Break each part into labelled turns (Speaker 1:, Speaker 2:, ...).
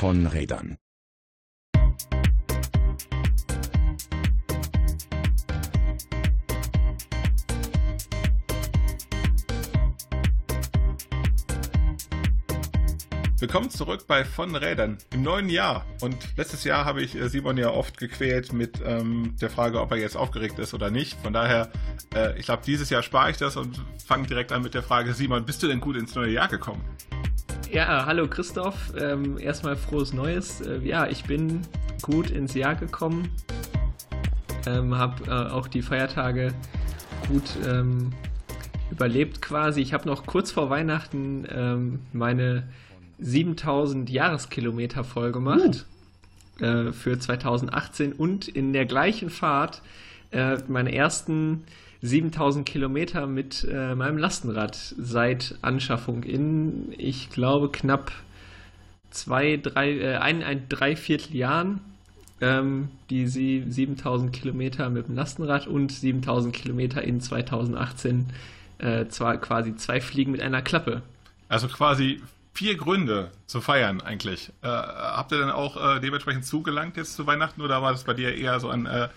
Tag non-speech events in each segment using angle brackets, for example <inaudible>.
Speaker 1: von Rädern.
Speaker 2: Willkommen zurück bei Von Rädern im neuen Jahr. Und letztes Jahr habe ich äh, Simon ja oft gequält mit ähm, der Frage, ob er jetzt aufgeregt ist oder nicht. Von daher, äh, ich glaube, dieses Jahr spare ich das und fange direkt an mit der Frage, Simon, bist du denn gut ins neue Jahr gekommen?
Speaker 3: Ja, hallo Christoph. Ähm, erstmal frohes Neues. Äh, ja, ich bin gut ins Jahr gekommen. Ähm, habe äh, auch die Feiertage gut ähm, überlebt quasi. Ich habe noch kurz vor Weihnachten ähm, meine 7000 Jahreskilometer voll gemacht uh. äh, für 2018 und in der gleichen Fahrt äh, meine ersten 7000 Kilometer mit äh, meinem Lastenrad seit Anschaffung in, ich glaube, knapp zwei, drei, äh, ein, ein Dreiviertel Jahren. Ähm, die 7000 Kilometer mit dem Lastenrad und 7000 Kilometer in 2018 äh, zwar quasi zwei Fliegen mit einer Klappe.
Speaker 2: Also quasi vier Gründe zu feiern eigentlich. Äh, habt ihr denn auch äh, dementsprechend zugelangt jetzt zu Weihnachten oder war das bei dir eher so ein, äh,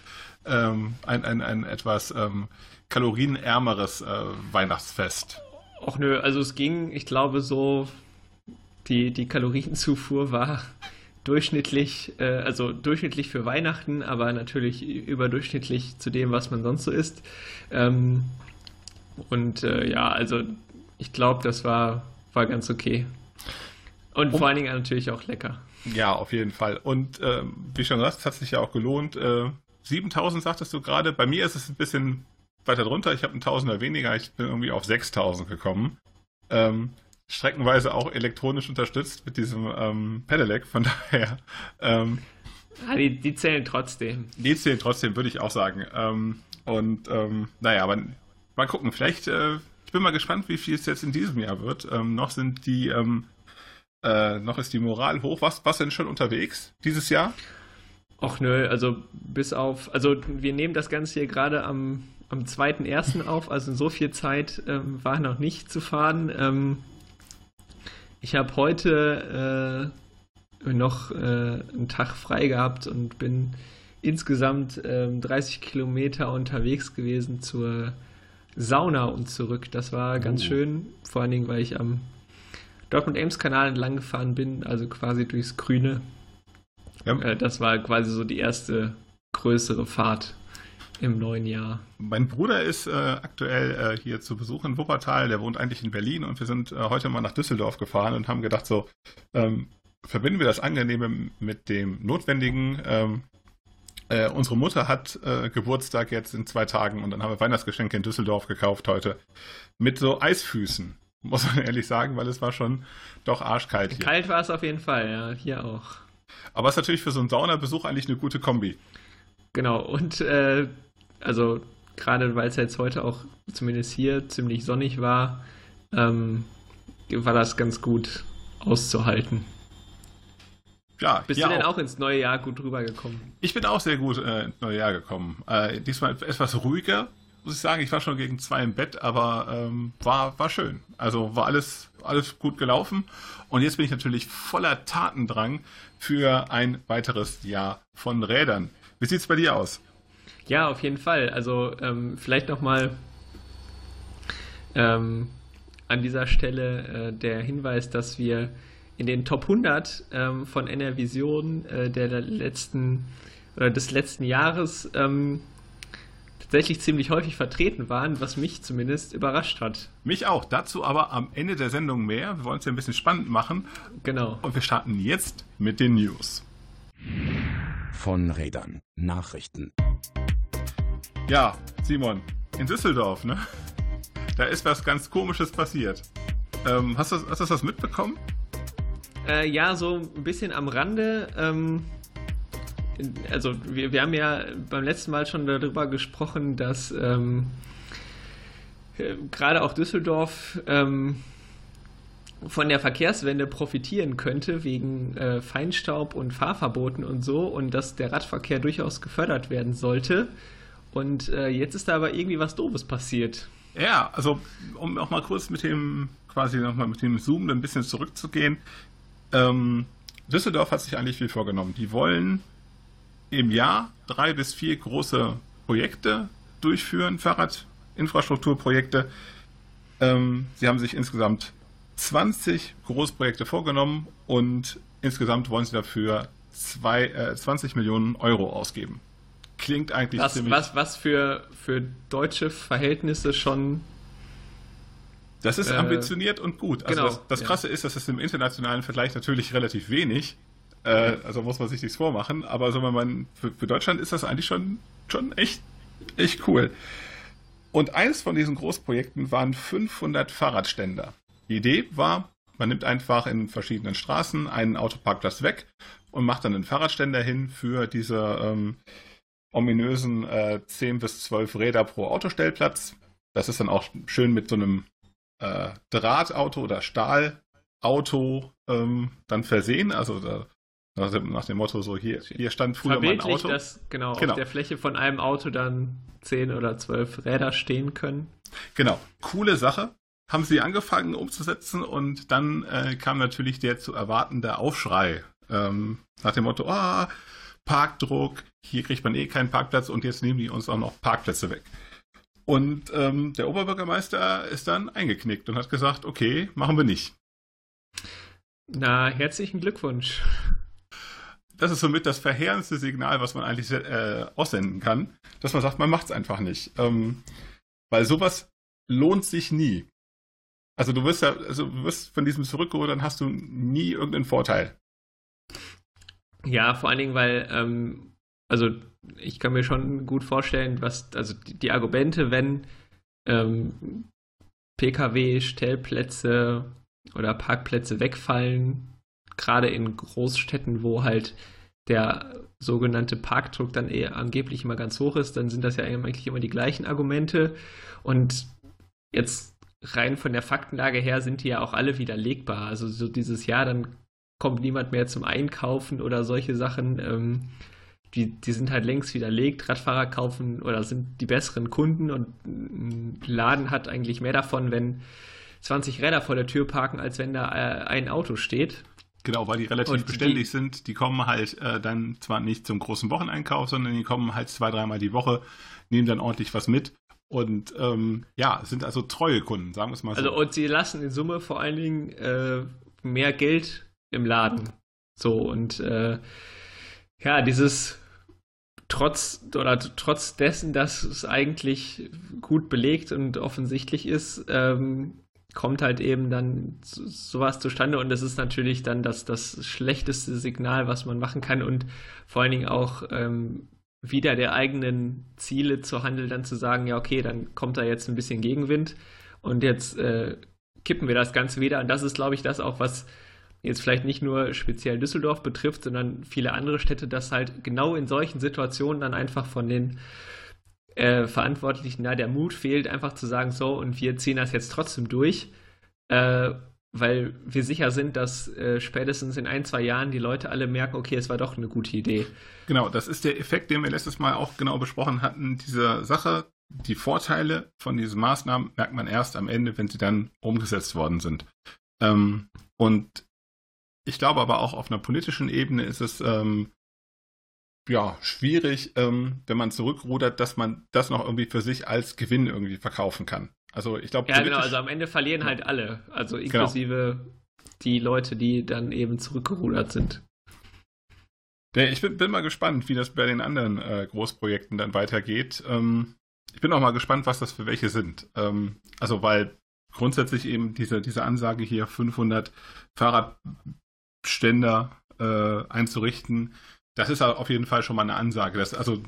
Speaker 2: ähm, ein, ein, ein, etwas ähm, kalorienärmeres äh, Weihnachtsfest?
Speaker 3: Och nö, also es ging, ich glaube so, die, die Kalorienzufuhr war durchschnittlich, äh, also durchschnittlich für Weihnachten, aber natürlich überdurchschnittlich zu dem, was man sonst so isst. Ähm, und äh, ja, also ich glaube, das war, war ganz okay. Und um, vor allen Dingen natürlich auch lecker.
Speaker 2: Ja, auf jeden Fall. Und äh, wie schon gesagt, es hat sich ja auch gelohnt. Äh, 7000 sagtest du gerade. Bei mir ist es ein bisschen weiter drunter. Ich habe einen Tausender weniger. Ich bin irgendwie auf 6000 gekommen. Ähm, streckenweise auch elektronisch unterstützt mit diesem ähm, Pedelec. Von <laughs> daher. Ähm,
Speaker 3: ah, die, die, zählen trotzdem.
Speaker 2: Die zählen trotzdem, würde ich auch sagen. Ähm, und ähm, naja, aber mal gucken. Vielleicht. Äh, ich bin mal gespannt, wie viel es jetzt in diesem Jahr wird. Ähm, noch sind die ähm, äh, noch ist die Moral hoch. Was, was denn schon unterwegs dieses Jahr?
Speaker 3: Ach nö, also bis auf, also wir nehmen das Ganze hier gerade am, am 2.1. auf, also so viel Zeit ähm, war noch nicht zu fahren. Ähm, ich habe heute äh, noch äh, einen Tag frei gehabt und bin insgesamt ähm, 30 Kilometer unterwegs gewesen zur Sauna und zurück. Das war ganz oh. schön, vor allen Dingen, weil ich am Dortmund-Ems-Kanal entlang gefahren bin, also quasi durchs Grüne. Ja. Äh, das war quasi so die erste größere Fahrt im neuen Jahr.
Speaker 2: Mein Bruder ist äh, aktuell äh, hier zu Besuch in Wuppertal, der wohnt eigentlich in Berlin und wir sind äh, heute mal nach Düsseldorf gefahren und haben gedacht, so ähm, verbinden wir das Angenehme mit dem Notwendigen. Ähm, äh, unsere Mutter hat äh, Geburtstag jetzt in zwei Tagen und dann haben wir Weihnachtsgeschenke in Düsseldorf gekauft heute mit so Eisfüßen <laughs> muss man ehrlich sagen, weil es war schon doch arschkalt hier.
Speaker 3: Kalt war es auf jeden Fall, ja, hier auch.
Speaker 2: Aber es ist natürlich für so einen Saunabesuch eigentlich eine gute Kombi.
Speaker 3: Genau, und äh, also gerade weil es jetzt heute auch zumindest hier ziemlich sonnig war, ähm, war das ganz gut auszuhalten.
Speaker 2: Ja,
Speaker 3: Bist du denn auch. auch. ins neue Jahr gut rübergekommen?
Speaker 2: Ich bin auch sehr gut äh, ins neue Jahr gekommen. Äh, diesmal etwas ruhiger, muss ich sagen, ich war schon gegen zwei im Bett, aber ähm, war, war schön. Also war alles, alles gut gelaufen. Und jetzt bin ich natürlich voller Tatendrang für ein weiteres Jahr von Rädern. Wie sieht es bei dir aus?
Speaker 3: Ja, auf jeden Fall. Also ähm, vielleicht nochmal ähm, an dieser Stelle äh, der Hinweis, dass wir in den Top 100 ähm, von NR Vision äh, der letzten oder des letzten Jahres ähm, tatsächlich ziemlich häufig vertreten waren, was mich zumindest überrascht hat.
Speaker 2: Mich auch. Dazu aber am Ende der Sendung mehr. Wir wollen es ja ein bisschen spannend machen.
Speaker 3: Genau.
Speaker 2: Und wir starten jetzt mit den News.
Speaker 1: Von Rädern. Nachrichten.
Speaker 2: Ja, Simon, in Düsseldorf, ne? Da ist was ganz Komisches passiert. Ähm, hast, du, hast du das mitbekommen?
Speaker 3: Äh, ja, so ein bisschen am Rande. Ähm, also wir, wir haben ja beim letzten Mal schon darüber gesprochen, dass ähm, äh, gerade auch Düsseldorf ähm, von der Verkehrswende profitieren könnte wegen äh, Feinstaub und Fahrverboten und so und dass der Radverkehr durchaus gefördert werden sollte. Und äh, jetzt ist da aber irgendwie was Doofes passiert.
Speaker 2: Ja, also um auch mal kurz mit dem quasi nochmal mit dem Zoom ein bisschen zurückzugehen. Ähm, Düsseldorf hat sich eigentlich viel vorgenommen. Die wollen im Jahr drei bis vier große Projekte durchführen, Fahrradinfrastrukturprojekte. Ähm, sie haben sich insgesamt 20 Großprojekte vorgenommen und insgesamt wollen sie dafür zwei, äh, 20 Millionen Euro ausgeben. Klingt eigentlich
Speaker 3: was,
Speaker 2: ziemlich.
Speaker 3: Was, was für, für deutsche Verhältnisse schon.
Speaker 2: Das ist
Speaker 3: äh,
Speaker 2: ambitioniert und gut. Also
Speaker 3: genau,
Speaker 2: das, das
Speaker 3: ja.
Speaker 2: Krasse ist, dass es im internationalen Vergleich natürlich relativ wenig. Äh, also muss man sich nichts vormachen. Aber so, wenn man für, für Deutschland ist das eigentlich schon, schon echt, echt cool. Und eines von diesen Großprojekten waren 500 Fahrradständer. Die Idee war, man nimmt einfach in verschiedenen Straßen einen Autoparkplatz weg und macht dann einen Fahrradständer hin für diese ähm, ominösen äh, 10 bis 12 Räder pro Autostellplatz. Das ist dann auch schön mit so einem äh, Drahtauto oder Stahlauto ähm, dann versehen. Also da, nach, dem, nach dem Motto so, hier, hier stand früher mein Auto.
Speaker 3: dass genau,
Speaker 2: Genau.
Speaker 3: auf der Fläche von einem Auto dann 10 oder 12 Räder stehen können.
Speaker 2: Genau, coole Sache. Haben sie angefangen umzusetzen und dann äh, kam natürlich der zu erwartende Aufschrei. Ähm, nach dem Motto, ah, Parkdruck, hier kriegt man eh keinen Parkplatz und jetzt nehmen die uns auch noch Parkplätze weg. Und ähm, der Oberbürgermeister ist dann eingeknickt und hat gesagt, okay, machen wir nicht.
Speaker 3: Na, herzlichen Glückwunsch.
Speaker 2: Das ist somit das verheerendste Signal, was man eigentlich äh, aussenden kann, dass man sagt, man macht es einfach nicht. Ähm, weil sowas lohnt sich nie. Also du wirst ja, also du wirst von diesem zurückgeholt, dann hast du nie irgendeinen Vorteil.
Speaker 3: Ja, vor allen Dingen, weil, ähm, also ich kann mir schon gut vorstellen, was, also die, die Argumente, wenn ähm, Pkw-Stellplätze oder Parkplätze wegfallen, gerade in Großstädten, wo halt der sogenannte Parkdruck dann eher angeblich immer ganz hoch ist, dann sind das ja eigentlich immer die gleichen Argumente. Und jetzt rein von der Faktenlage her sind die ja auch alle widerlegbar. Also so dieses Jahr, dann kommt niemand mehr zum Einkaufen oder solche Sachen. Ähm, die, die sind halt längst widerlegt. Radfahrer kaufen oder sind die besseren Kunden und ein Laden hat eigentlich mehr davon, wenn 20 Räder vor der Tür parken, als wenn da äh, ein Auto steht.
Speaker 2: Genau, weil die relativ
Speaker 3: Und
Speaker 2: beständig
Speaker 3: die-
Speaker 2: sind. Die kommen halt äh, dann zwar nicht zum großen Wocheneinkauf, sondern die kommen halt zwei, dreimal die Woche, nehmen dann ordentlich was mit. Und ähm, ja, sind also treue Kunden, sagen wir es mal so.
Speaker 3: Also und sie lassen in Summe vor allen Dingen äh, mehr Geld im Laden. So und äh, ja, dieses trotz oder trotz dessen, dass es eigentlich gut belegt und offensichtlich ist, ähm, kommt halt eben dann so- sowas zustande. Und das ist natürlich dann das, das schlechteste Signal, was man machen kann und vor allen Dingen auch ähm, wieder der eigenen Ziele zu handeln, dann zu sagen, ja okay, dann kommt da jetzt ein bisschen Gegenwind. Und jetzt äh, kippen wir das Ganze wieder. Und das ist, glaube ich, das auch, was jetzt vielleicht nicht nur speziell Düsseldorf betrifft, sondern viele andere Städte, dass halt genau in solchen Situationen dann einfach von den äh, Verantwortlichen da der Mut fehlt, einfach zu sagen, so, und wir ziehen das jetzt trotzdem durch, äh, weil wir sicher sind, dass äh, spätestens in ein, zwei Jahren die Leute alle merken, okay, es war doch eine gute Idee.
Speaker 2: Genau, das ist der Effekt, den wir letztes Mal auch genau besprochen hatten. Diese Sache, die Vorteile von diesen Maßnahmen merkt man erst am Ende, wenn sie dann umgesetzt worden sind. Ähm, und ich glaube aber auch auf einer politischen Ebene ist es ähm, ja schwierig, ähm, wenn man zurückrudert, dass man das noch irgendwie für sich als Gewinn irgendwie verkaufen kann. Also ich glaube,
Speaker 3: Ja, genau, also am Ende verlieren halt alle, also inklusive die Leute, die dann eben zurückgerudert sind.
Speaker 2: Ich bin, bin mal gespannt, wie das bei den anderen äh, Großprojekten dann weitergeht. Ähm, ich bin auch mal gespannt, was das für welche sind. Ähm, also, weil grundsätzlich eben diese, diese Ansage hier 500 Fahrradständer äh, einzurichten, das ist auf jeden Fall schon mal eine Ansage. Das, also,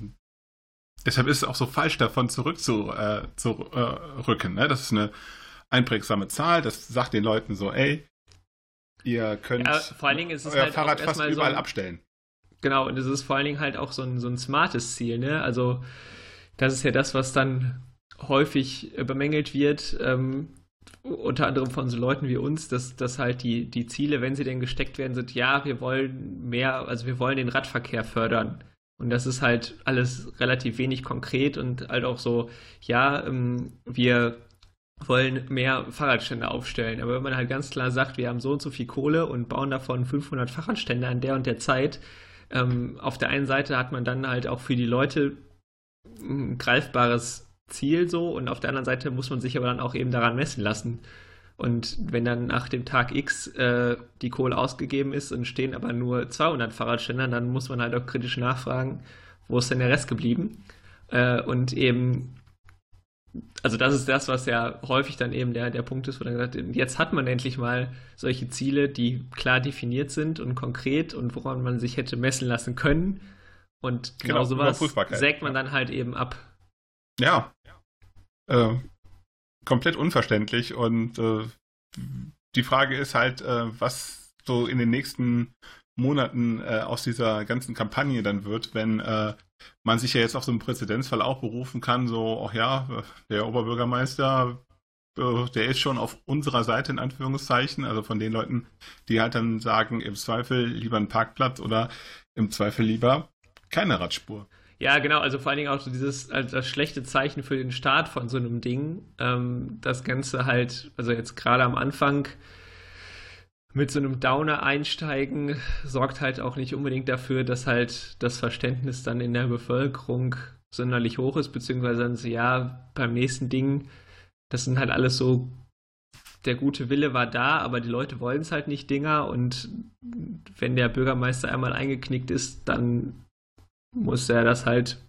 Speaker 2: deshalb ist es auch so falsch, davon zurückzurücken. Äh, zu, äh, ne? Das ist eine einprägsame Zahl. Das sagt den Leuten so, ey, ihr könnt
Speaker 3: Ja, vor allen Dingen ist es
Speaker 2: euer
Speaker 3: halt
Speaker 2: Fahrrad fast
Speaker 3: erstmal so
Speaker 2: überall
Speaker 3: ein-
Speaker 2: abstellen.
Speaker 3: Genau, und es ist vor allen Dingen halt auch so ein, so ein smartes Ziel, ne? Also, das ist ja das, was dann häufig bemängelt wird, ähm, unter anderem von so Leuten wie uns, dass, dass halt die, die Ziele, wenn sie denn gesteckt werden, sind, ja, wir wollen mehr, also wir wollen den Radverkehr fördern. Und das ist halt alles relativ wenig konkret und halt auch so, ja, ähm, wir wollen mehr Fahrradstände aufstellen. Aber wenn man halt ganz klar sagt, wir haben so und so viel Kohle und bauen davon 500 Fahrradstände an der und der Zeit, ähm, auf der einen Seite hat man dann halt auch für die Leute ein greifbares Ziel so und auf der anderen Seite muss man sich aber dann auch eben daran messen lassen. Und wenn dann nach dem Tag X äh, die Kohle ausgegeben ist und stehen aber nur 200 Fahrradständer, dann muss man halt auch kritisch nachfragen, wo ist denn der Rest geblieben? Äh, und eben, also das ist das, was ja häufig dann eben der, der Punkt ist, wo dann gesagt wird, jetzt hat man endlich mal solche Ziele, die klar definiert sind und konkret und woran man sich hätte messen lassen können. Und genau, genau sowas sägt man dann halt eben ab.
Speaker 2: Ja. Äh, komplett unverständlich und äh, die Frage ist halt, äh, was so in den nächsten Monaten äh, aus dieser ganzen Kampagne dann wird, wenn äh, man sich ja jetzt auf so einen Präzedenzfall auch berufen kann, so, ach ja, der Oberbürgermeister, äh, der ist schon auf unserer Seite in Anführungszeichen, also von den Leuten, die halt dann sagen, im Zweifel lieber ein Parkplatz oder im Zweifel lieber keine Radspur.
Speaker 3: Ja, genau, also vor allen Dingen auch so dieses also das schlechte Zeichen für den Start von so einem Ding. Ähm, das Ganze halt, also jetzt gerade am Anfang mit so einem Downer einsteigen, sorgt halt auch nicht unbedingt dafür, dass halt das Verständnis dann in der Bevölkerung sonderlich hoch ist, beziehungsweise dann so, ja, beim nächsten Ding, das sind halt alles so, der gute Wille war da, aber die Leute wollen es halt nicht Dinger und wenn der Bürgermeister einmal eingeknickt ist, dann muss er das halt,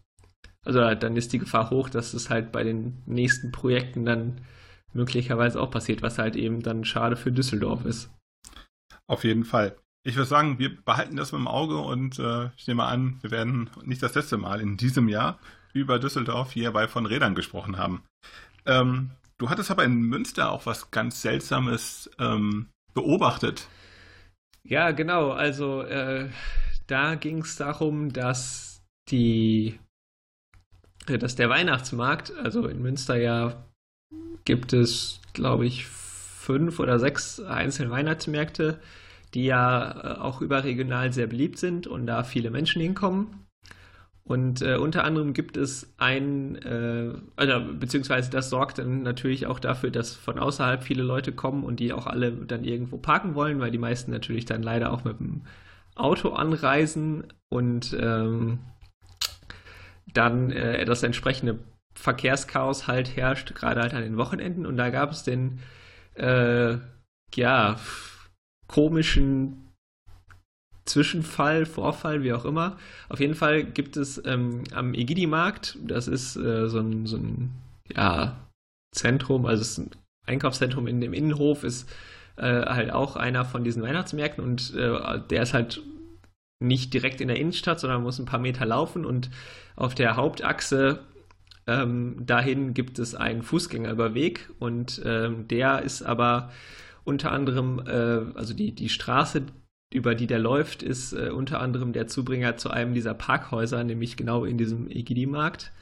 Speaker 3: also dann ist die Gefahr hoch, dass es halt bei den nächsten Projekten dann möglicherweise auch passiert, was halt eben dann schade für Düsseldorf ist.
Speaker 2: Auf jeden Fall. Ich würde sagen, wir behalten das im Auge und äh, ich nehme an, wir werden nicht das letzte Mal in diesem Jahr über Düsseldorf hier bei von Rädern gesprochen haben. Ähm, du hattest aber in Münster auch was ganz Seltsames ähm, beobachtet.
Speaker 3: Ja, genau. Also äh, da ging es darum, dass die, dass der Weihnachtsmarkt, also in Münster ja gibt es, glaube ich, fünf oder sechs einzelne Weihnachtsmärkte, die ja äh, auch überregional sehr beliebt sind und da viele Menschen hinkommen. Und äh, unter anderem gibt es ein, äh, also, beziehungsweise das sorgt dann natürlich auch dafür, dass von außerhalb viele Leute kommen und die auch alle dann irgendwo parken wollen, weil die meisten natürlich dann leider auch mit dem Auto anreisen und ähm, dann äh, das entsprechende Verkehrschaos halt herrscht, gerade halt an den Wochenenden. Und da gab es den, äh, ja, komischen Zwischenfall, Vorfall, wie auch immer. Auf jeden Fall gibt es ähm, am Egidi-Markt, das ist äh, so, ein, so ein, ja, Zentrum, also es ist ein Einkaufszentrum in dem Innenhof, ist äh, halt auch einer von diesen Weihnachtsmärkten und äh, der ist halt nicht direkt in der Innenstadt, sondern muss ein paar Meter laufen und auf der Hauptachse ähm, dahin gibt es einen Fußgängerüberweg und ähm, der ist aber unter anderem, äh, also die, die Straße, über die der läuft, ist äh, unter anderem der Zubringer zu einem dieser Parkhäuser, nämlich genau in diesem Egidi-Markt.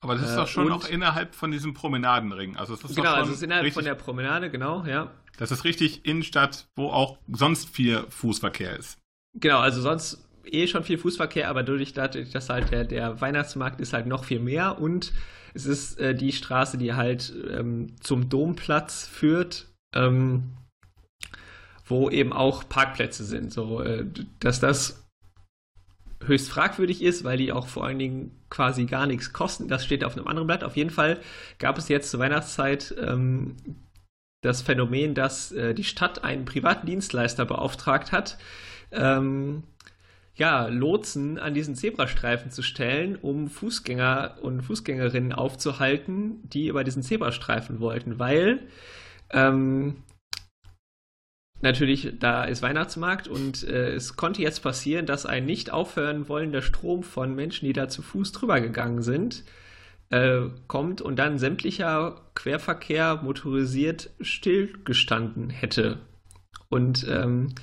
Speaker 2: Aber das ist doch schon äh, auch innerhalb von diesem Promenadenring. Also es ist
Speaker 3: genau, also es ist innerhalb richtig, von der Promenade, genau, ja.
Speaker 2: Das ist richtig Innenstadt, wo auch sonst viel Fußverkehr ist.
Speaker 3: Genau, also sonst eh schon viel Fußverkehr, aber dadurch, dass halt der, der Weihnachtsmarkt ist halt noch viel mehr und es ist äh, die Straße, die halt ähm, zum Domplatz führt, ähm, wo eben auch Parkplätze sind. So, äh, dass das höchst fragwürdig ist, weil die auch vor allen Dingen quasi gar nichts kosten. Das steht auf einem anderen Blatt. Auf jeden Fall gab es jetzt zur Weihnachtszeit ähm, das Phänomen, dass äh, die Stadt einen privaten Dienstleister beauftragt hat, ähm, ja, Lotsen an diesen Zebrastreifen zu stellen, um Fußgänger und Fußgängerinnen aufzuhalten, die über diesen Zebrastreifen wollten, weil ähm, natürlich da ist Weihnachtsmarkt und äh, es konnte jetzt passieren, dass ein nicht aufhören wollender Strom von Menschen, die da zu Fuß drüber gegangen sind, äh, kommt und dann sämtlicher Querverkehr motorisiert stillgestanden hätte. Und ähm,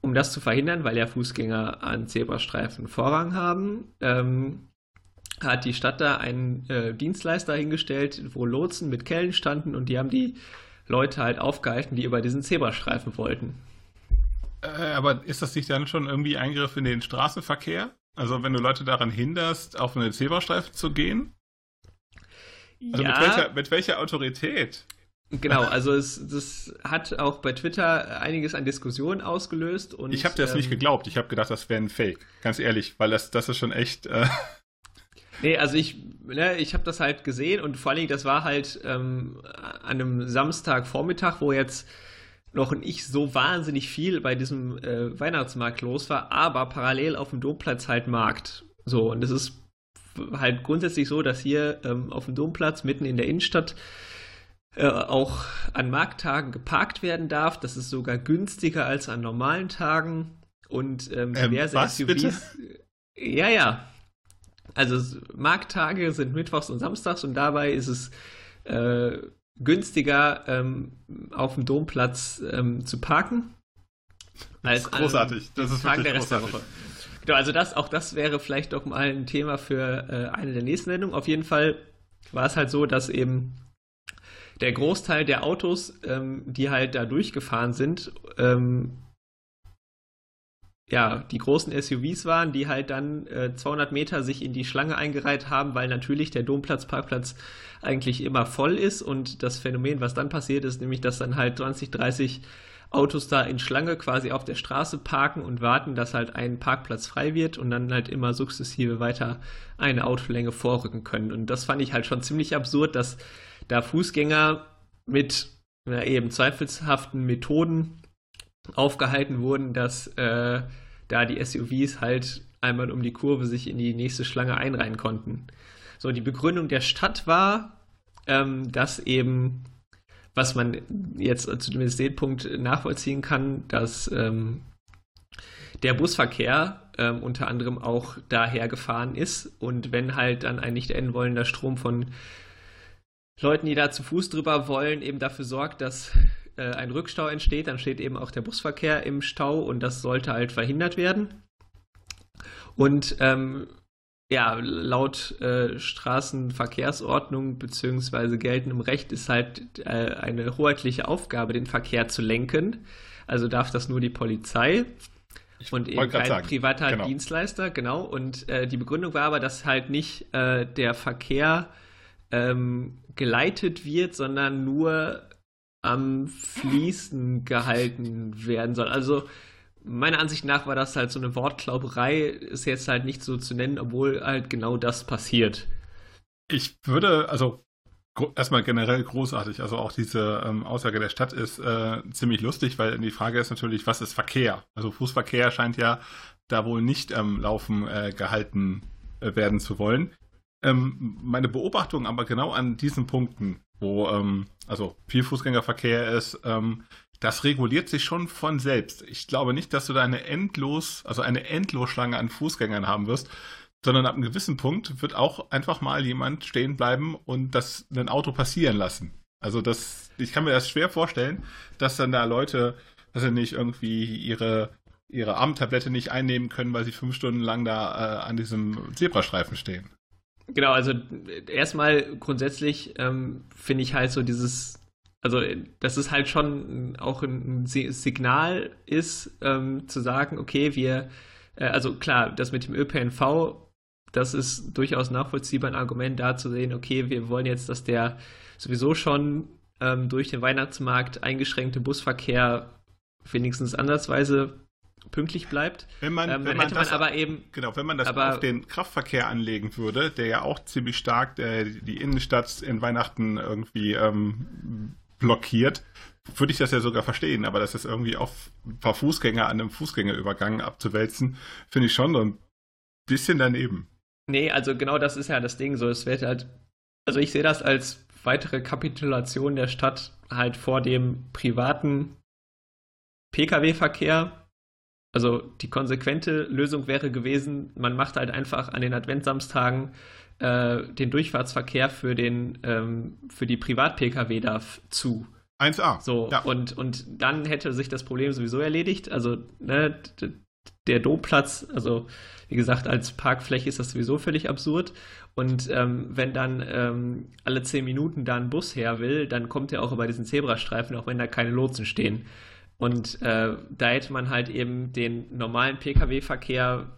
Speaker 3: um das zu verhindern, weil ja Fußgänger an Zebrastreifen Vorrang haben, ähm, hat die Stadt da einen äh, Dienstleister hingestellt, wo Lotsen mit Kellen standen und die haben die Leute halt aufgehalten, die über diesen Zebrastreifen wollten.
Speaker 2: Äh, aber ist das nicht dann schon irgendwie Eingriff in den Straßenverkehr? Also wenn du Leute daran hinderst, auf einen Zebrastreifen zu gehen? Also ja. mit, welcher, mit welcher Autorität?
Speaker 3: Genau, also es, das hat auch bei Twitter einiges an Diskussionen ausgelöst. Und,
Speaker 2: ich habe das ähm, nicht geglaubt. Ich habe gedacht, das wäre ein Fake. Ganz ehrlich, weil das, das ist schon echt. Äh <laughs>
Speaker 3: Nee, also ich, ne, ich habe das halt gesehen und vor allen Dingen, das war halt ähm, an einem Samstagvormittag, wo jetzt noch nicht so wahnsinnig viel bei diesem äh, Weihnachtsmarkt los war, aber parallel auf dem Domplatz halt Markt. So, und es ist halt grundsätzlich so, dass hier ähm, auf dem Domplatz mitten in der Innenstadt äh, auch an Markttagen geparkt werden darf. Das ist sogar günstiger als an normalen Tagen. Und ähm,
Speaker 2: ähm diverse was, SUVs. Bitte? <laughs>
Speaker 3: Ja, ja. Also Markttage sind mittwochs und samstags und dabei ist es äh, günstiger, ähm, auf dem Domplatz ähm, zu parken.
Speaker 2: Als das ist großartig. Das ist Tagen wirklich großartig.
Speaker 3: Genau, also das, auch das wäre vielleicht doch mal ein Thema für äh, eine der nächsten Sendungen. Auf jeden Fall war es halt so, dass eben der Großteil der Autos, ähm, die halt da durchgefahren sind, ähm, ja, die großen SUVs waren, die halt dann äh, 200 Meter sich in die Schlange eingereiht haben, weil natürlich der Domplatzparkplatz eigentlich immer voll ist und das Phänomen, was dann passiert ist, nämlich, dass dann halt 20, 30 Autos da in Schlange quasi auf der Straße parken und warten, dass halt ein Parkplatz frei wird und dann halt immer sukzessive weiter eine Autolänge vorrücken können. Und das fand ich halt schon ziemlich absurd, dass da Fußgänger mit ja, eben zweifelshaften Methoden aufgehalten wurden, dass äh, da die SUVs halt einmal um die Kurve sich in die nächste Schlange einreihen konnten. So, die Begründung der Stadt war, ähm, dass eben, was man jetzt zu dem Sehpunkt nachvollziehen kann, dass ähm, der Busverkehr ähm, unter anderem auch daher gefahren ist und wenn halt dann ein nicht enden wollender Strom von Leuten, die da zu Fuß drüber wollen, eben dafür sorgt, dass äh, ein Rückstau entsteht, dann steht eben auch der Busverkehr im Stau und das sollte halt verhindert werden. Und ähm, ja, laut äh, Straßenverkehrsordnung bzw. geltendem Recht ist halt äh, eine hoheitliche Aufgabe, den Verkehr zu lenken. Also darf das nur die Polizei ich und eben kein sagen. privater genau. Dienstleister, genau. Und äh, die Begründung war aber, dass halt nicht äh, der Verkehr ähm, geleitet wird, sondern nur am Fließen gehalten werden soll. Also meiner Ansicht nach war das halt so eine Wortklauberei, ist jetzt halt nicht so zu nennen, obwohl halt genau das passiert.
Speaker 2: Ich würde, also erstmal generell großartig, also auch diese ähm, Aussage der Stadt ist äh, ziemlich lustig, weil die Frage ist natürlich, was ist Verkehr? Also Fußverkehr scheint ja da wohl nicht am ähm, Laufen äh, gehalten äh, werden zu wollen. Ähm, meine Beobachtung aber genau an diesen Punkten, wo ähm, also viel Fußgängerverkehr ist, ähm, das reguliert sich schon von selbst. Ich glaube nicht, dass du da eine endlos, also eine Endlosschlange an Fußgängern haben wirst, sondern ab einem gewissen Punkt wird auch einfach mal jemand stehen bleiben und das ein Auto passieren lassen. Also das, ich kann mir das schwer vorstellen, dass dann da Leute, dass sie nicht irgendwie ihre ihre Abendtablette nicht einnehmen können, weil sie fünf Stunden lang da äh, an diesem Zebrastreifen stehen.
Speaker 3: Genau, also erstmal grundsätzlich ähm, finde ich halt so dieses, also dass es halt schon auch ein Signal ist, ähm, zu sagen, okay, wir, äh, also klar, das mit dem ÖPNV, das ist durchaus nachvollziehbar ein Argument da zu sehen, okay, wir wollen jetzt, dass der sowieso schon ähm, durch den Weihnachtsmarkt eingeschränkte Busverkehr wenigstens andersweise pünktlich bleibt.
Speaker 2: Wenn man, ähm, wenn man, das, man aber eben genau, wenn man das aber, auf den Kraftverkehr anlegen würde, der ja auch ziemlich stark äh, die Innenstadt in Weihnachten irgendwie ähm, blockiert, würde ich das ja sogar verstehen. Aber das ist irgendwie auf ein paar Fußgänger an einem Fußgängerübergang abzuwälzen, finde ich schon so ein bisschen daneben.
Speaker 3: Nee, also genau das ist ja das Ding. So, es wird halt, also ich sehe das als weitere Kapitulation der Stadt halt vor dem privaten Pkw-Verkehr, also die konsequente Lösung wäre gewesen, man macht halt einfach an den Adventsamstagen äh, den Durchfahrtsverkehr für den ähm, für die Privat-Pkw da zu.
Speaker 2: 1a.
Speaker 3: So, ja. und, und dann hätte sich das Problem sowieso erledigt. Also, ne, der Domplatz, also wie gesagt, als Parkfläche ist das sowieso völlig absurd. Und ähm, wenn dann ähm, alle zehn Minuten da ein Bus her will, dann kommt er auch über diesen Zebrastreifen, auch wenn da keine Lotsen stehen. Und äh, da hätte man halt eben den normalen Pkw-Verkehr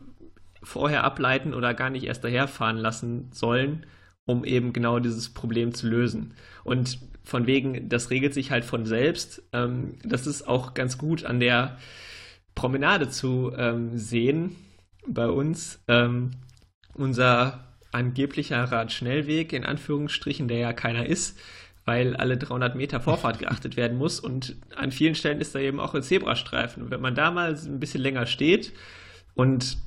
Speaker 3: vorher ableiten oder gar nicht erst daherfahren lassen sollen um eben genau dieses Problem zu lösen. Und von wegen, das regelt sich halt von selbst. Ähm, das ist auch ganz gut an der Promenade zu ähm, sehen bei uns. Ähm, unser angeblicher Radschnellweg, in Anführungsstrichen, der ja keiner ist, weil alle 300 Meter Vorfahrt geachtet werden muss. Und an vielen Stellen ist da eben auch ein Zebrastreifen. Und wenn man da mal ein bisschen länger steht und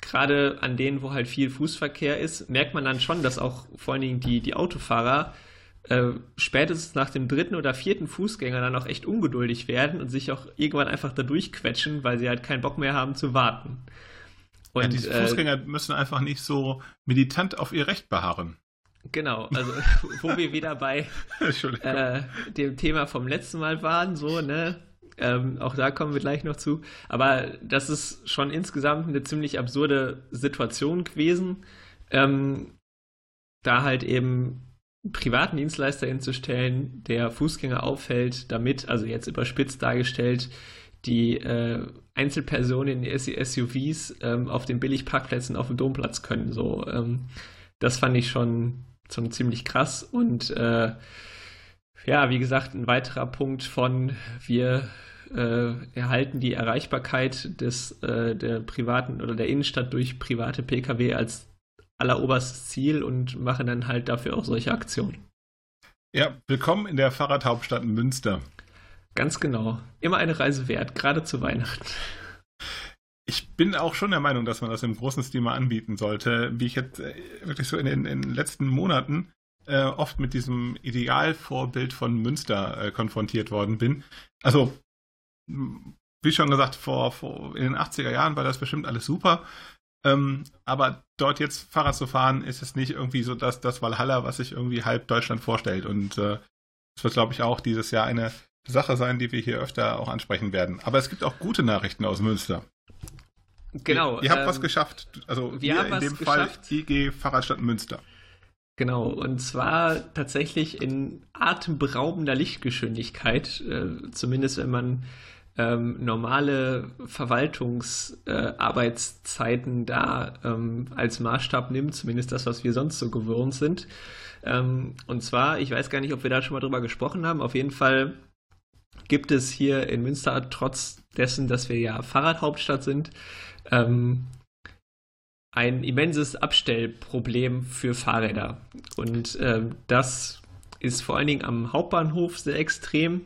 Speaker 3: gerade an denen, wo halt viel Fußverkehr ist, merkt man dann schon, dass auch vor allen Dingen die, die Autofahrer äh, spätestens nach dem dritten oder vierten Fußgänger dann auch echt ungeduldig werden und sich auch irgendwann einfach da durchquetschen, weil sie halt keinen Bock mehr haben zu warten.
Speaker 2: Und, ja, die äh, Fußgänger äh, müssen einfach nicht so militant auf ihr Recht beharren.
Speaker 3: Genau, also <laughs> wo wir wieder bei äh, dem Thema vom letzten Mal waren, so, ne? Ähm, auch da kommen wir gleich noch zu. Aber das ist schon insgesamt eine ziemlich absurde Situation gewesen. Ähm, da halt eben privaten Dienstleister hinzustellen, der Fußgänger auffällt, damit, also jetzt überspitzt dargestellt, die äh, Einzelpersonen in SUVs ähm, auf den Billigparkplätzen auf dem Domplatz können. So, ähm, das fand ich schon, schon ziemlich krass. Und äh, ja, wie gesagt, ein weiterer Punkt von wir äh, erhalten die Erreichbarkeit des äh, der privaten oder der Innenstadt durch private Pkw als alleroberstes Ziel und machen dann halt dafür auch solche Aktionen.
Speaker 2: Ja, willkommen in der Fahrradhauptstadt Münster.
Speaker 3: Ganz genau. Immer eine Reise wert, gerade zu Weihnachten.
Speaker 2: Ich bin auch schon der Meinung, dass man das im großen Stil mal anbieten sollte, wie ich jetzt äh, wirklich so in den, in den letzten Monaten äh, oft mit diesem Idealvorbild von Münster äh, konfrontiert worden bin. Also, wie schon gesagt, vor, vor in den 80er Jahren war das bestimmt alles super. Ähm, aber dort jetzt Fahrrad zu fahren, ist es nicht irgendwie so das, das Valhalla, was sich irgendwie halb Deutschland vorstellt. Und äh, wird, glaube ich, auch dieses Jahr eine Sache sein, die wir hier öfter auch ansprechen werden. Aber es gibt auch gute Nachrichten aus Münster.
Speaker 3: Genau.
Speaker 2: Ihr, ihr habt ähm, was geschafft. Also wir in dem Fall geschafft. IG Fahrradstadt Münster.
Speaker 3: Genau, und zwar tatsächlich in atemberaubender Lichtgeschwindigkeit, äh, zumindest wenn man ähm, normale Verwaltungsarbeitszeiten äh, da ähm, als Maßstab nimmt, zumindest das, was wir sonst so gewohnt sind. Ähm, und zwar, ich weiß gar nicht, ob wir da schon mal drüber gesprochen haben, auf jeden Fall gibt es hier in Münster, trotz dessen, dass wir ja Fahrradhauptstadt sind, ähm, ein immenses Abstellproblem für Fahrräder. Und ähm, das ist vor allen Dingen am Hauptbahnhof sehr extrem.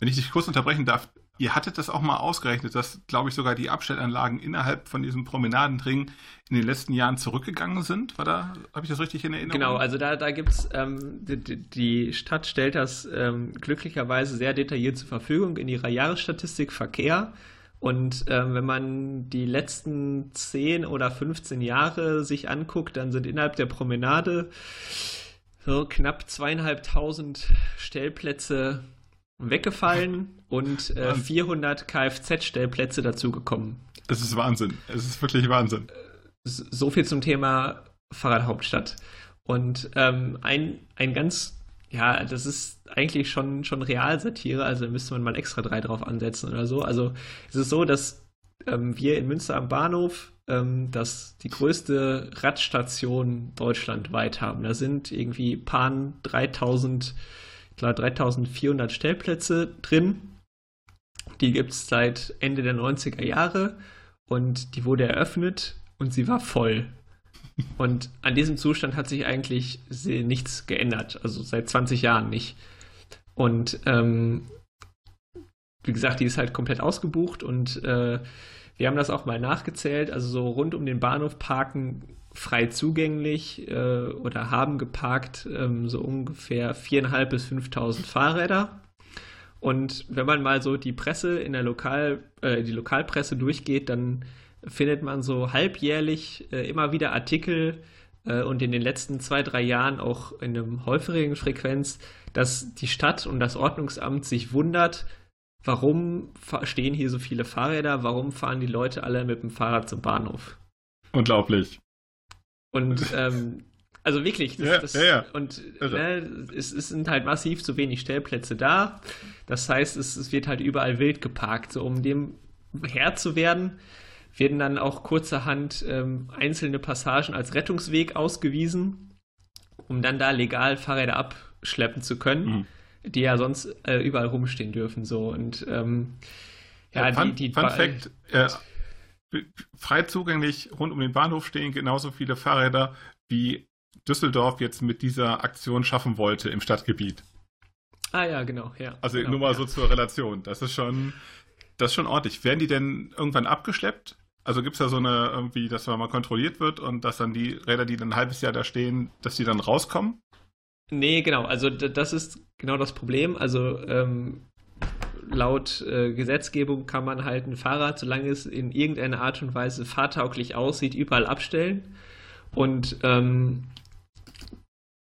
Speaker 2: Wenn ich dich kurz unterbrechen darf, Ihr hattet das auch mal ausgerechnet, dass, glaube ich, sogar die Abstellanlagen innerhalb von diesem Promenadendring in den letzten Jahren zurückgegangen sind. War da, habe ich das richtig in Erinnerung?
Speaker 3: Genau, also da, da gibt es, ähm, die, die, Stadt stellt das ähm, glücklicherweise sehr detailliert zur Verfügung in ihrer Jahresstatistik Verkehr. Und ähm, wenn man die letzten 10 oder 15 Jahre sich anguckt, dann sind innerhalb der Promenade so knapp zweieinhalbtausend Stellplätze weggefallen und äh, 400 Kfz-Stellplätze dazugekommen.
Speaker 2: Das ist Wahnsinn. Es ist wirklich Wahnsinn.
Speaker 3: So viel zum Thema Fahrradhauptstadt. Und ähm, ein, ein ganz, ja, das ist eigentlich schon, schon Realsatire, also müsste man mal extra drei drauf ansetzen oder so. Also es ist so, dass ähm, wir in Münster am Bahnhof ähm, das die größte Radstation deutschlandweit haben. Da sind irgendwie paar 3000 klar 3400 Stellplätze drin. Die gibt es seit Ende der 90er Jahre und die wurde eröffnet und sie war voll. Und an diesem Zustand hat sich eigentlich nichts geändert, also seit 20 Jahren nicht. Und ähm, wie gesagt, die ist halt komplett ausgebucht und äh, wir haben das auch mal nachgezählt. Also so rund um den Bahnhof parken frei zugänglich äh, oder haben geparkt ähm, so ungefähr 4.500 bis 5.000 Fahrräder. Und wenn man mal so die Presse in der Lokal, äh, die Lokalpresse durchgeht, dann findet man so halbjährlich äh, immer wieder Artikel äh, und in den letzten zwei, drei Jahren auch in einem häufigen Frequenz, dass die Stadt und das Ordnungsamt sich wundert, warum stehen hier so viele Fahrräder, warum fahren die Leute alle mit dem Fahrrad zum Bahnhof.
Speaker 2: Unglaublich.
Speaker 3: Und ähm, also wirklich, das,
Speaker 2: ja,
Speaker 3: das,
Speaker 2: ja, ja.
Speaker 3: und ne, es, es, sind halt massiv zu wenig Stellplätze da. Das heißt, es, es wird halt überall wild geparkt. So um dem Herr zu werden, werden dann auch kurzerhand ähm, einzelne Passagen als Rettungsweg ausgewiesen. um dann da legal Fahrräder abschleppen zu können, mhm. die ja sonst äh, überall rumstehen dürfen. So und ähm,
Speaker 2: ja, ja fun, die, die Fun Fact, äh, frei zugänglich rund um den Bahnhof stehen genauso viele Fahrräder, wie Düsseldorf jetzt mit dieser Aktion schaffen wollte im Stadtgebiet.
Speaker 3: Ah ja, genau, ja.
Speaker 2: Also
Speaker 3: genau,
Speaker 2: nur mal
Speaker 3: ja.
Speaker 2: so zur Relation. Das ist schon, das ist schon ordentlich. Werden die denn irgendwann abgeschleppt? Also gibt es da so eine, irgendwie, dass man mal kontrolliert wird und dass dann die Räder, die dann ein halbes Jahr da stehen, dass die dann rauskommen?
Speaker 3: Nee, genau. Also das ist genau das Problem. Also ähm, laut äh, Gesetzgebung kann man halt ein Fahrrad, solange es in irgendeiner Art und Weise fahrtauglich aussieht, überall abstellen. Und ähm,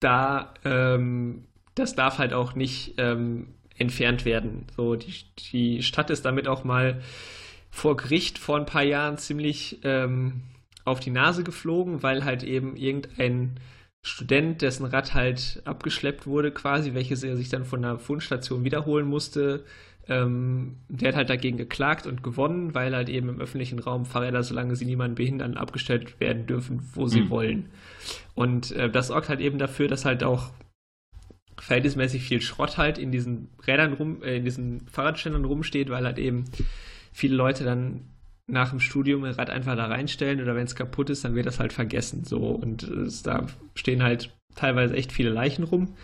Speaker 3: da ähm, das darf halt auch nicht ähm, entfernt werden. So, die, die Stadt ist damit auch mal vor Gericht vor ein paar Jahren ziemlich ähm, auf die Nase geflogen, weil halt eben irgendein Student, dessen Rad halt abgeschleppt wurde, quasi, welches er sich dann von der Fundstation wiederholen musste, ähm, der hat halt dagegen geklagt und gewonnen, weil halt eben im öffentlichen Raum Fahrräder, solange sie niemanden behindern, abgestellt werden dürfen, wo sie mhm. wollen. Und äh, das sorgt halt eben dafür, dass halt auch verhältnismäßig viel Schrott halt in diesen Rädern rum, äh, in diesen Fahrradständern rumsteht, weil halt eben viele Leute dann nach dem Studium ein Rad einfach da reinstellen oder wenn es kaputt ist, dann wird das halt vergessen. So und es, da stehen halt teilweise echt viele Leichen rum.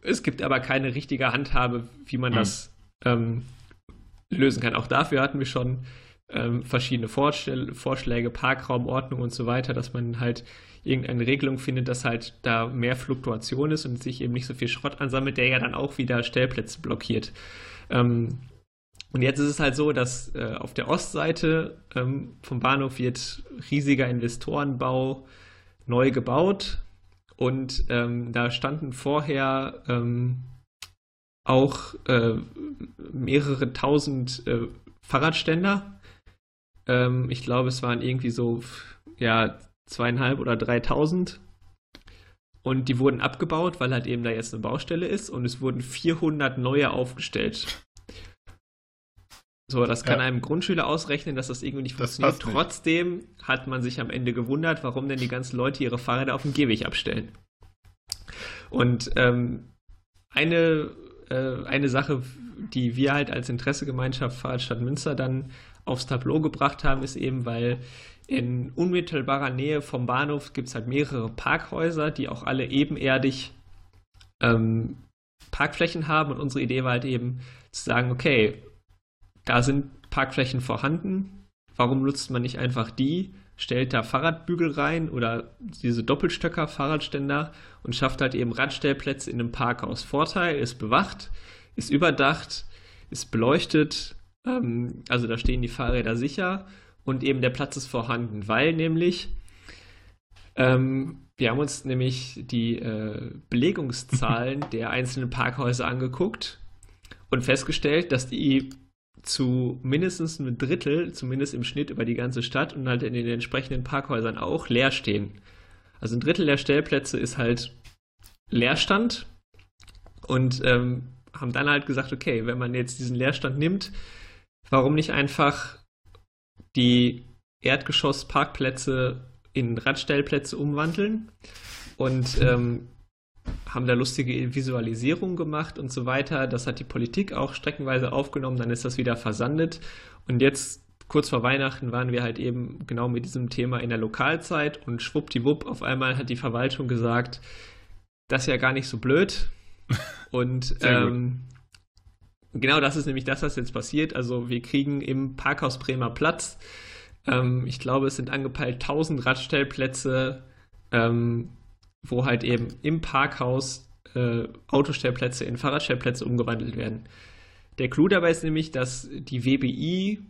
Speaker 3: Es gibt aber keine richtige Handhabe, wie man mhm. das ähm, lösen kann. Auch dafür hatten wir schon ähm, verschiedene Vorschläge, Parkraumordnung und so weiter, dass man halt irgendeine Regelung findet, dass halt da mehr Fluktuation ist und sich eben nicht so viel Schrott ansammelt, der ja dann auch wieder Stellplätze blockiert. Ähm, und jetzt ist es halt so, dass äh, auf der Ostseite ähm, vom Bahnhof wird riesiger Investorenbau neu gebaut und ähm, da standen vorher ähm, auch äh, mehrere tausend äh, Fahrradständer. Ähm, ich glaube, es waren irgendwie so ja zweieinhalb oder dreitausend. Und die wurden abgebaut, weil halt eben da jetzt eine Baustelle ist und es wurden 400 neue aufgestellt. So, das kann ja. einem Grundschüler ausrechnen, dass das irgendwie nicht funktioniert. Trotzdem hat man sich am Ende gewundert, warum denn die ganzen Leute ihre Fahrräder auf dem Gehweg abstellen. Und ähm, eine, äh, eine Sache, die wir halt als Interessegemeinschaft Fahrradstadt Münster dann aufs Tableau gebracht haben, ist eben, weil in unmittelbarer Nähe vom Bahnhof gibt es halt mehrere Parkhäuser, die auch alle ebenerdig ähm, Parkflächen haben. Und unsere Idee war halt eben zu sagen, okay, da sind Parkflächen vorhanden. Warum nutzt man nicht einfach die, stellt da Fahrradbügel rein oder diese Doppelstöcker, Fahrradständer und schafft halt eben Radstellplätze in einem Parkhaus. Vorteil ist bewacht, ist überdacht, ist beleuchtet, ähm, also da stehen die Fahrräder sicher und eben der Platz ist vorhanden, weil nämlich ähm, wir haben uns nämlich die äh, Belegungszahlen der einzelnen Parkhäuser angeguckt und festgestellt, dass die zu mindestens einem Drittel, zumindest im Schnitt über die ganze Stadt und halt in den entsprechenden Parkhäusern auch, leer stehen. Also ein Drittel der Stellplätze ist halt Leerstand und ähm, haben dann halt gesagt, okay, wenn man jetzt diesen Leerstand nimmt, warum nicht einfach die Erdgeschossparkplätze in Radstellplätze umwandeln und ähm, haben da lustige Visualisierungen gemacht und so weiter. Das hat die Politik auch streckenweise aufgenommen, dann ist das wieder versandet. Und jetzt, kurz vor Weihnachten, waren wir halt eben genau mit diesem Thema in der Lokalzeit und schwuppdiwupp, auf einmal hat die Verwaltung gesagt, das ist ja gar nicht so blöd. <laughs> Und ähm, genau das ist nämlich das, was jetzt passiert. Also wir kriegen im Parkhaus Bremer Platz, ähm, ich glaube, es sind angepeilt 1000 Radstellplätze, ähm, wo halt eben im Parkhaus äh, Autostellplätze in Fahrradstellplätze umgewandelt werden. Der Clou dabei ist nämlich, dass die WBI,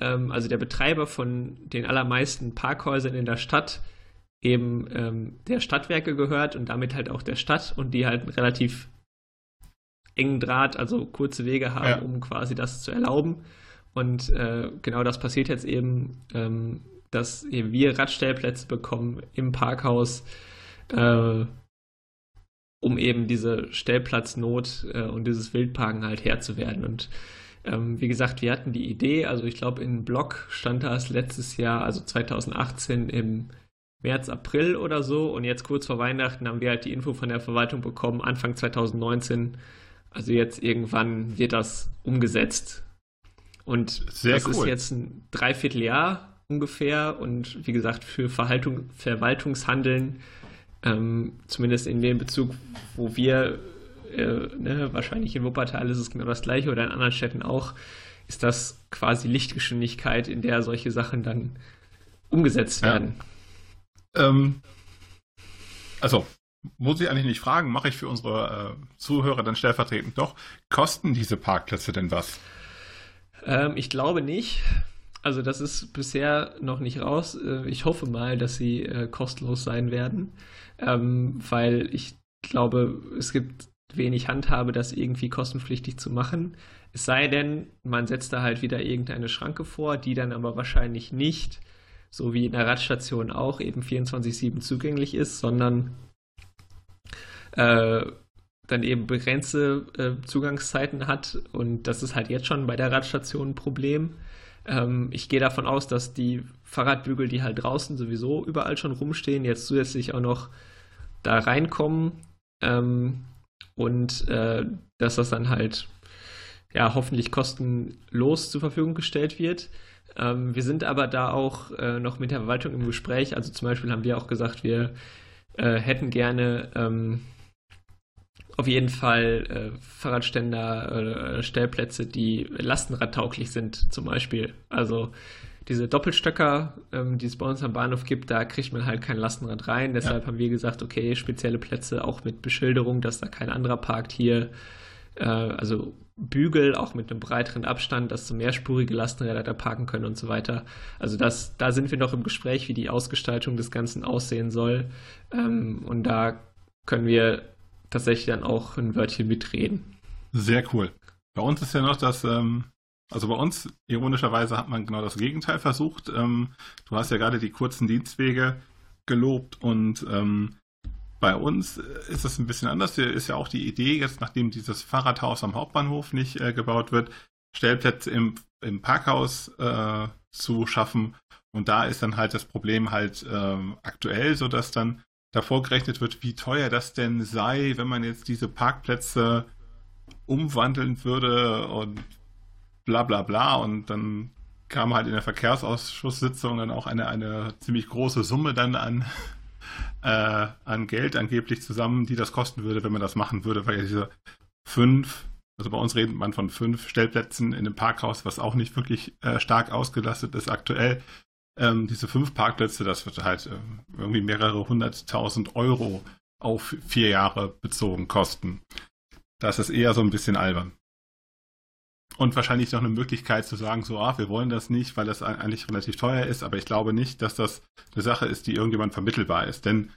Speaker 3: ähm, also der Betreiber von den allermeisten Parkhäusern in der Stadt, eben ähm, der Stadtwerke gehört und damit halt auch der Stadt und die halt einen relativ engen Draht, also kurze Wege haben, ja. um quasi das zu erlauben. Und äh, genau das passiert jetzt eben, ähm, dass wir Radstellplätze bekommen im Parkhaus, äh, um eben diese Stellplatznot äh, und dieses Wildparken halt Herr zu werden. Und ähm, wie gesagt, wir hatten die Idee, also ich glaube, in Blog stand das letztes Jahr, also 2018 im März, April oder so. Und jetzt kurz vor Weihnachten haben wir halt die Info von der Verwaltung bekommen, Anfang 2019. Also jetzt irgendwann wird das umgesetzt. Und Sehr das cool. ist jetzt ein Dreivierteljahr ungefähr. Und wie gesagt, für Verhaltung, Verwaltungshandeln, ähm, zumindest in dem Bezug, wo wir, äh, ne, wahrscheinlich in Wuppertal ist es genau das gleiche oder in anderen Städten auch, ist das quasi Lichtgeschwindigkeit, in der solche Sachen dann umgesetzt werden.
Speaker 2: Ja. Ähm, also, muss ich eigentlich nicht fragen, mache ich für unsere äh, Zuhörer dann stellvertretend doch. Kosten diese Parkplätze denn was?
Speaker 3: Ähm, ich glaube nicht. Also das ist bisher noch nicht raus. Äh, ich hoffe mal, dass sie äh, kostenlos sein werden, ähm, weil ich glaube, es gibt wenig Handhabe, das irgendwie kostenpflichtig zu machen. Es sei denn, man setzt da halt wieder irgendeine Schranke vor, die dann aber wahrscheinlich nicht, so wie in der Radstation auch, eben 24-7 zugänglich ist, sondern äh, dann eben begrenzte äh, Zugangszeiten hat. Und das ist halt jetzt schon bei der Radstation ein Problem. Ähm, ich gehe davon aus, dass die Fahrradbügel, die halt draußen sowieso überall schon rumstehen, jetzt zusätzlich auch noch da reinkommen. Ähm, und äh, dass das dann halt ja hoffentlich kostenlos zur Verfügung gestellt wird. Ähm, wir sind aber da auch äh, noch mit der Verwaltung im Gespräch. Also zum Beispiel haben wir auch gesagt, wir äh, hätten gerne ähm, auf jeden Fall äh, Fahrradständer, äh, Stellplätze, die lastenradtauglich sind, zum Beispiel. Also diese Doppelstöcker, ähm, die es bei uns am Bahnhof gibt, da kriegt man halt kein Lastenrad rein. Deshalb ja. haben wir gesagt, okay, spezielle Plätze auch mit Beschilderung, dass da kein anderer parkt hier. Äh, also Bügel, auch mit einem breiteren Abstand, dass so mehrspurige Lastenräder da parken können und so weiter. Also das, da sind wir noch im Gespräch, wie die Ausgestaltung des Ganzen aussehen soll. Ähm, und da können wir tatsächlich dann auch ein Wörtchen mitreden.
Speaker 2: Sehr cool. Bei uns ist ja noch das, ähm, also bei uns, ironischerweise, hat man genau das Gegenteil versucht. Ähm, du hast ja gerade die kurzen Dienstwege gelobt und ähm, bei uns ist es ein bisschen anders. Hier ist ja auch die Idee, jetzt nachdem dieses Fahrradhaus am Hauptbahnhof nicht äh, gebaut wird, Stellplätze im, im Parkhaus äh, zu schaffen. Und da ist dann halt das Problem halt äh, aktuell, so dass dann davor gerechnet wird, wie teuer das denn sei, wenn man jetzt diese Parkplätze umwandeln würde und bla bla bla. Und dann kam halt in der Verkehrsausschusssitzung dann auch eine, eine ziemlich große Summe dann an, <laughs> äh, an Geld angeblich zusammen, die das kosten würde, wenn man das machen würde, weil diese fünf, also bei uns redet man von fünf Stellplätzen in einem Parkhaus, was auch nicht wirklich äh, stark ausgelastet ist aktuell, ähm, diese fünf Parkplätze, das wird halt äh, irgendwie mehrere hunderttausend Euro auf vier Jahre bezogen kosten. Das ist eher so ein bisschen albern. Und wahrscheinlich noch eine Möglichkeit zu sagen, so, ah, wir wollen das nicht, weil das eigentlich relativ teuer ist, aber ich glaube nicht, dass das eine Sache ist, die irgendjemand vermittelbar ist. Denn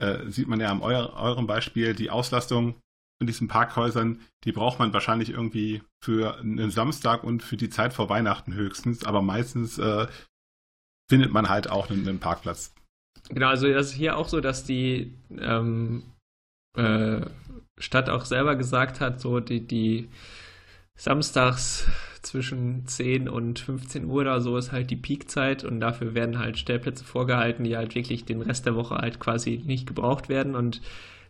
Speaker 2: äh, sieht man ja am euer, eurem Beispiel, die Auslastung in diesen Parkhäusern, die braucht man wahrscheinlich irgendwie für einen Samstag und für die Zeit vor Weihnachten höchstens, aber meistens äh, findet man halt auch einen, einen Parkplatz.
Speaker 3: Genau, also das ist hier auch so, dass die ähm, äh, Stadt auch selber gesagt hat, so die, die samstags zwischen 10 und 15 Uhr oder so ist halt die Peakzeit und dafür werden halt Stellplätze vorgehalten, die halt wirklich den Rest der Woche halt quasi nicht gebraucht werden und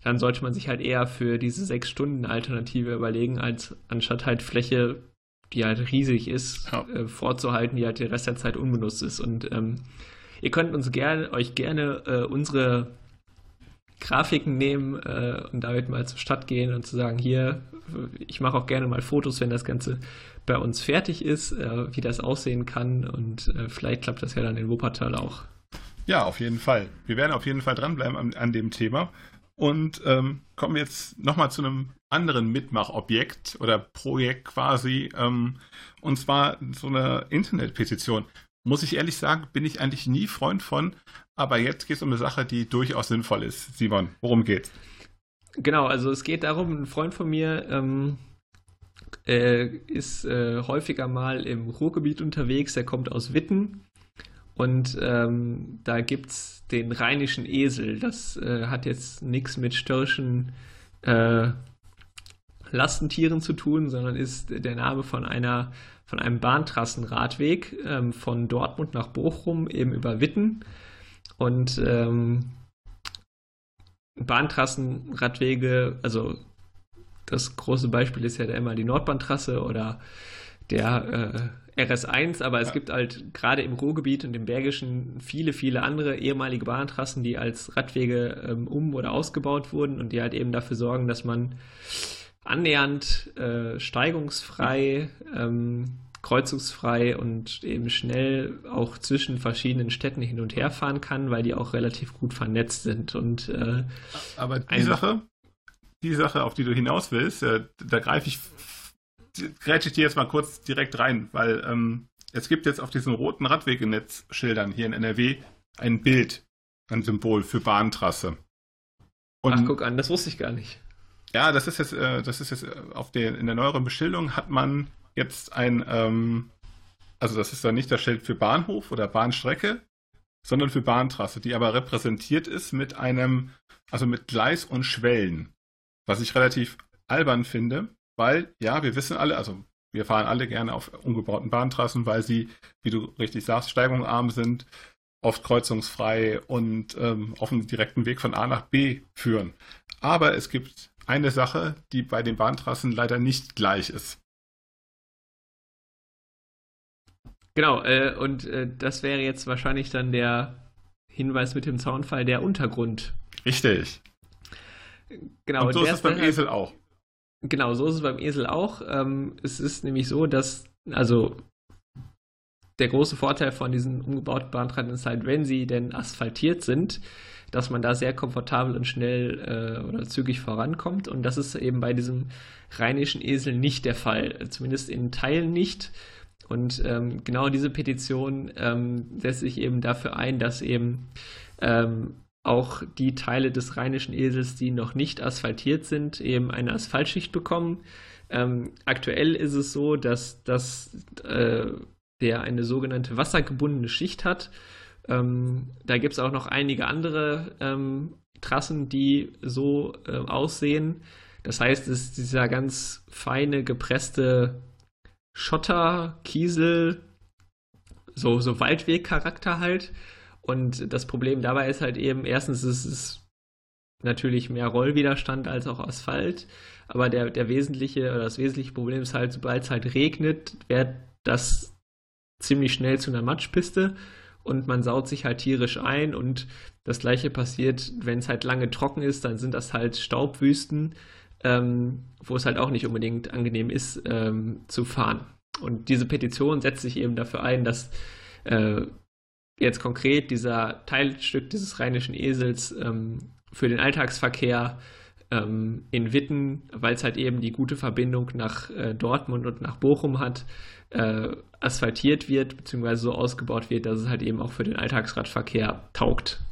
Speaker 3: dann sollte man sich halt eher für diese sechs Stunden Alternative überlegen, als anstatt halt Fläche die halt riesig ist, ja. äh, vorzuhalten, die halt den Rest der Zeit unbenutzt ist. Und ähm, ihr könnt uns gerne, euch gerne äh, unsere Grafiken nehmen äh, und damit mal zur Stadt gehen und zu sagen, hier, ich mache auch gerne mal Fotos, wenn das Ganze bei uns fertig ist, äh, wie das aussehen kann und äh, vielleicht klappt das ja dann in Wuppertal auch.
Speaker 2: Ja, auf jeden Fall. Wir werden auf jeden Fall dranbleiben an, an dem Thema. Und ähm, kommen jetzt nochmal zu einem anderen Mitmachobjekt oder Projekt quasi. Ähm, und zwar so eine Internetpetition. Muss ich ehrlich sagen, bin ich eigentlich nie Freund von. Aber jetzt geht es um eine Sache, die durchaus sinnvoll ist. Simon, worum geht's?
Speaker 3: Genau, also es geht darum, ein Freund von mir ähm, äh, ist äh, häufiger mal im Ruhrgebiet unterwegs. Er kommt aus Witten und ähm, da gibt es den rheinischen Esel. Das äh, hat jetzt nichts mit störrischen äh, Lastentieren zu tun, sondern ist der Name von einer von einem Bahntrassenradweg ähm, von Dortmund nach Bochum eben über Witten. Und ähm, Bahntrassen, Radwege, also das große Beispiel ist ja immer die Nordbahntrasse oder der äh, RS1, aber es ja. gibt halt gerade im Ruhrgebiet und im Bergischen viele, viele andere ehemalige Bahntrassen, die als Radwege ähm, um- oder ausgebaut wurden und die halt eben dafür sorgen, dass man annähernd äh, steigungsfrei, ähm, kreuzungsfrei und eben schnell auch zwischen verschiedenen Städten hin und her fahren kann, weil die auch relativ gut vernetzt sind. Und, äh,
Speaker 2: Aber die Sache, die Sache, auf die du hinaus willst, äh, da greife ich, grätsche ich dir jetzt mal kurz direkt rein, weil ähm, es gibt jetzt auf diesen roten Radwegenetzschildern hier in NRW ein Bild, ein Symbol für Bahntrasse.
Speaker 3: Und Ach, guck an, das wusste ich gar nicht.
Speaker 2: Ja, das ist jetzt, äh, das ist jetzt äh, auf der, in der neueren Beschilderung hat man jetzt ein, ähm, also das ist dann nicht das Schild für Bahnhof oder Bahnstrecke, sondern für Bahntrasse, die aber repräsentiert ist mit einem, also mit Gleis und Schwellen, was ich relativ albern finde, weil, ja, wir wissen alle, also wir fahren alle gerne auf umgebauten Bahntrassen, weil sie, wie du richtig sagst, steigungarm sind, oft kreuzungsfrei und ähm, auf einem direkten Weg von A nach B führen. Aber es gibt eine Sache, die bei den Bahntrassen leider nicht gleich ist.
Speaker 3: Genau, äh, und äh, das wäre jetzt wahrscheinlich dann der Hinweis mit dem Zaunfall, der Untergrund.
Speaker 2: Richtig.
Speaker 3: Genau,
Speaker 2: und so und ist es beim Esel auch.
Speaker 3: Genau, so ist es beim Esel auch. Ähm, es ist nämlich so, dass, also der große Vorteil von diesen umgebauten Bahntrassen ist halt, wenn sie denn asphaltiert sind, dass man da sehr komfortabel und schnell äh, oder zügig vorankommt. Und das ist eben bei diesem rheinischen Esel nicht der Fall, zumindest in Teilen nicht. Und ähm, genau diese Petition ähm, setzt sich eben dafür ein, dass eben ähm, auch die Teile des rheinischen Esels, die noch nicht asphaltiert sind, eben eine Asphaltschicht bekommen. Ähm, aktuell ist es so, dass, dass äh, der eine sogenannte wassergebundene Schicht hat. Ähm, da gibt es auch noch einige andere ähm, Trassen, die so äh, aussehen. Das heißt, es ist dieser ganz feine, gepresste Schotter, Kiesel, so, so Waldweg-Charakter halt. Und das Problem dabei ist halt eben, erstens ist es natürlich mehr Rollwiderstand als auch Asphalt, aber der, der wesentliche oder das wesentliche Problem ist halt, sobald es halt regnet, wird das ziemlich schnell zu einer Matschpiste und man saut sich halt tierisch ein. Und das gleiche passiert, wenn es halt lange trocken ist, dann sind das halt Staubwüsten, ähm, wo es halt auch nicht unbedingt angenehm ist ähm, zu fahren. Und diese Petition setzt sich eben dafür ein, dass äh, jetzt konkret dieser Teilstück dieses rheinischen Esels ähm, für den Alltagsverkehr ähm, in Witten, weil es halt eben die gute Verbindung nach äh, Dortmund und nach Bochum hat, äh, asphaltiert wird, beziehungsweise so ausgebaut wird, dass es halt eben auch für den Alltagsradverkehr taugt.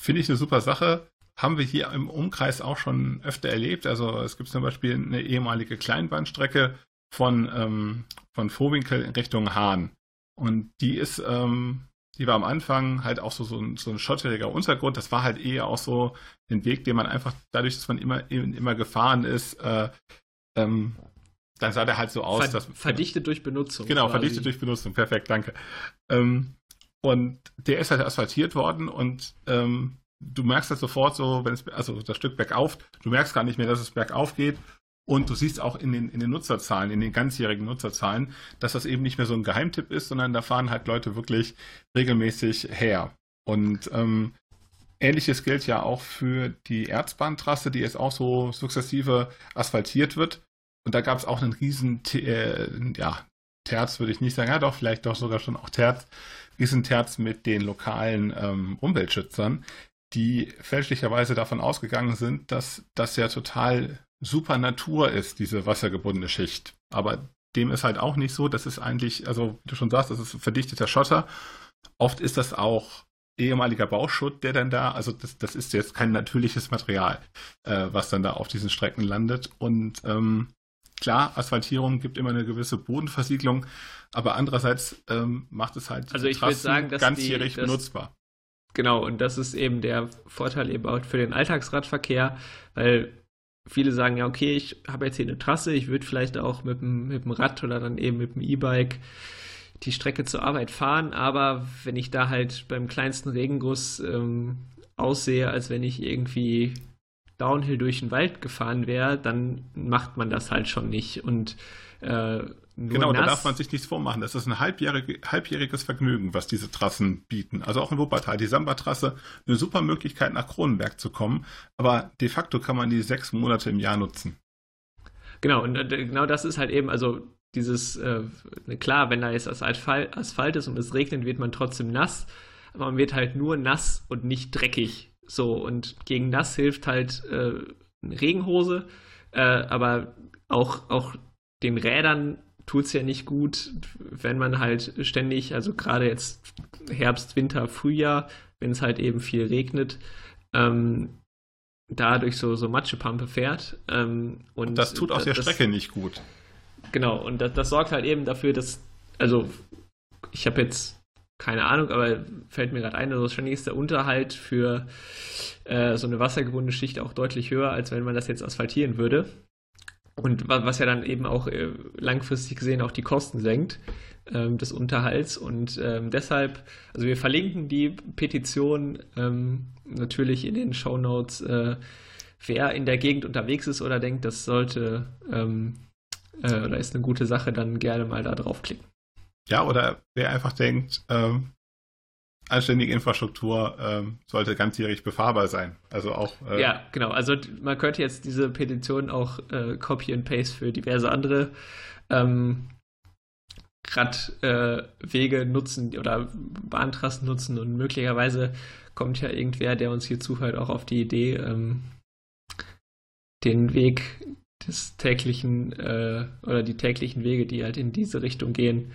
Speaker 2: Finde ich eine super Sache. Haben wir hier im Umkreis auch schon öfter erlebt. Also es gibt zum Beispiel eine ehemalige Kleinbahnstrecke von, ähm, von Vorwinkel in Richtung Hahn. Und die ist, ähm, die war am Anfang halt auch so, so, ein, so ein schotteriger Untergrund. Das war halt eher auch so ein Weg, den man einfach, dadurch, dass man immer, immer gefahren ist, äh, ähm, dann sah der halt so aus.
Speaker 3: Ver dass, verdichtet durch Benutzung.
Speaker 2: Genau, quasi. verdichtet durch Benutzung. Perfekt, danke. Ähm, und der ist halt asphaltiert worden und ähm, du merkst halt sofort so, wenn es, also das Stück bergauf, du merkst gar nicht mehr, dass es bergauf geht. Und du siehst auch in den, in den Nutzerzahlen, in den ganzjährigen Nutzerzahlen, dass das eben nicht mehr so ein Geheimtipp ist, sondern da fahren halt Leute wirklich regelmäßig her. Und ähm, ähnliches gilt ja auch für die Erzbahntrasse, die jetzt auch so sukzessive asphaltiert wird. Und da gab es auch einen riesen, äh, ja, Terz würde ich nicht sagen, ja doch, vielleicht doch sogar schon auch Terz, riesen Terz mit den lokalen ähm, Umweltschützern, die fälschlicherweise davon ausgegangen sind, dass das ja total super Natur ist, diese wassergebundene Schicht. Aber dem ist halt auch nicht so. Das ist eigentlich, also wie du schon sagst, das ist verdichteter Schotter. Oft ist das auch ehemaliger Bauschutt, der dann da, also das, das ist jetzt kein natürliches Material, äh, was dann da auf diesen Strecken landet. Und ähm, Klar, Asphaltierung gibt immer eine gewisse Bodenversiegelung, aber andererseits ähm, macht es halt
Speaker 3: also ich würde sagen, dass
Speaker 2: ganzjährig die, das, benutzbar.
Speaker 3: Genau, und das ist eben der Vorteil eben auch für den Alltagsradverkehr, weil viele sagen ja, okay, ich habe jetzt hier eine Trasse, ich würde vielleicht auch mit dem, mit dem Rad oder dann eben mit dem E-Bike die Strecke zur Arbeit fahren, aber wenn ich da halt beim kleinsten Regenguss ähm, aussehe, als wenn ich irgendwie Downhill durch den Wald gefahren wäre, dann macht man das halt schon nicht. Und
Speaker 2: äh, genau, nass, da darf man sich nichts vormachen. Das ist ein halbjährig, halbjähriges Vergnügen, was diese Trassen bieten. Also auch in Wuppertal, die Samba-Trasse, eine super Möglichkeit nach Kronenberg zu kommen, aber de facto kann man die sechs Monate im Jahr nutzen.
Speaker 3: Genau, und äh, genau das ist halt eben, also dieses, äh, klar, wenn da jetzt Asphalt, Asphalt ist und es regnet, wird man trotzdem nass, aber man wird halt nur nass und nicht dreckig. So, und gegen nass hilft halt äh, eine Regenhose, äh, aber auch, auch den Rädern tut es ja nicht gut, wenn man halt ständig, also gerade jetzt Herbst, Winter, Frühjahr, wenn es halt eben viel regnet, ähm, da durch so, so Matschepampe fährt. Ähm,
Speaker 2: und das tut auch der das, Strecke nicht gut.
Speaker 3: Genau, und das, das sorgt halt eben dafür, dass, also ich habe jetzt keine Ahnung, aber fällt mir gerade ein, also wahrscheinlich ist der Unterhalt für äh, so eine wassergebundene Schicht auch deutlich höher, als wenn man das jetzt asphaltieren würde. Und was ja dann eben auch äh, langfristig gesehen auch die Kosten senkt ähm, des Unterhalts. Und ähm, deshalb, also wir verlinken die Petition ähm, natürlich in den Show Notes. Äh, wer in der Gegend unterwegs ist oder denkt, das sollte ähm, äh, oder ist eine gute Sache, dann gerne mal da draufklicken.
Speaker 2: Ja, oder wer einfach denkt, ähm, anständige Infrastruktur ähm, sollte ganzjährig befahrbar sein. Also auch.
Speaker 3: Äh, ja, genau. Also man könnte jetzt diese Petition auch äh, Copy and Paste für diverse andere ähm, Radwege äh, nutzen oder Bahntrassen nutzen und möglicherweise kommt ja irgendwer, der uns hier zuhört, auch auf die Idee, ähm, den Weg des täglichen äh, oder die täglichen Wege, die halt in diese Richtung gehen,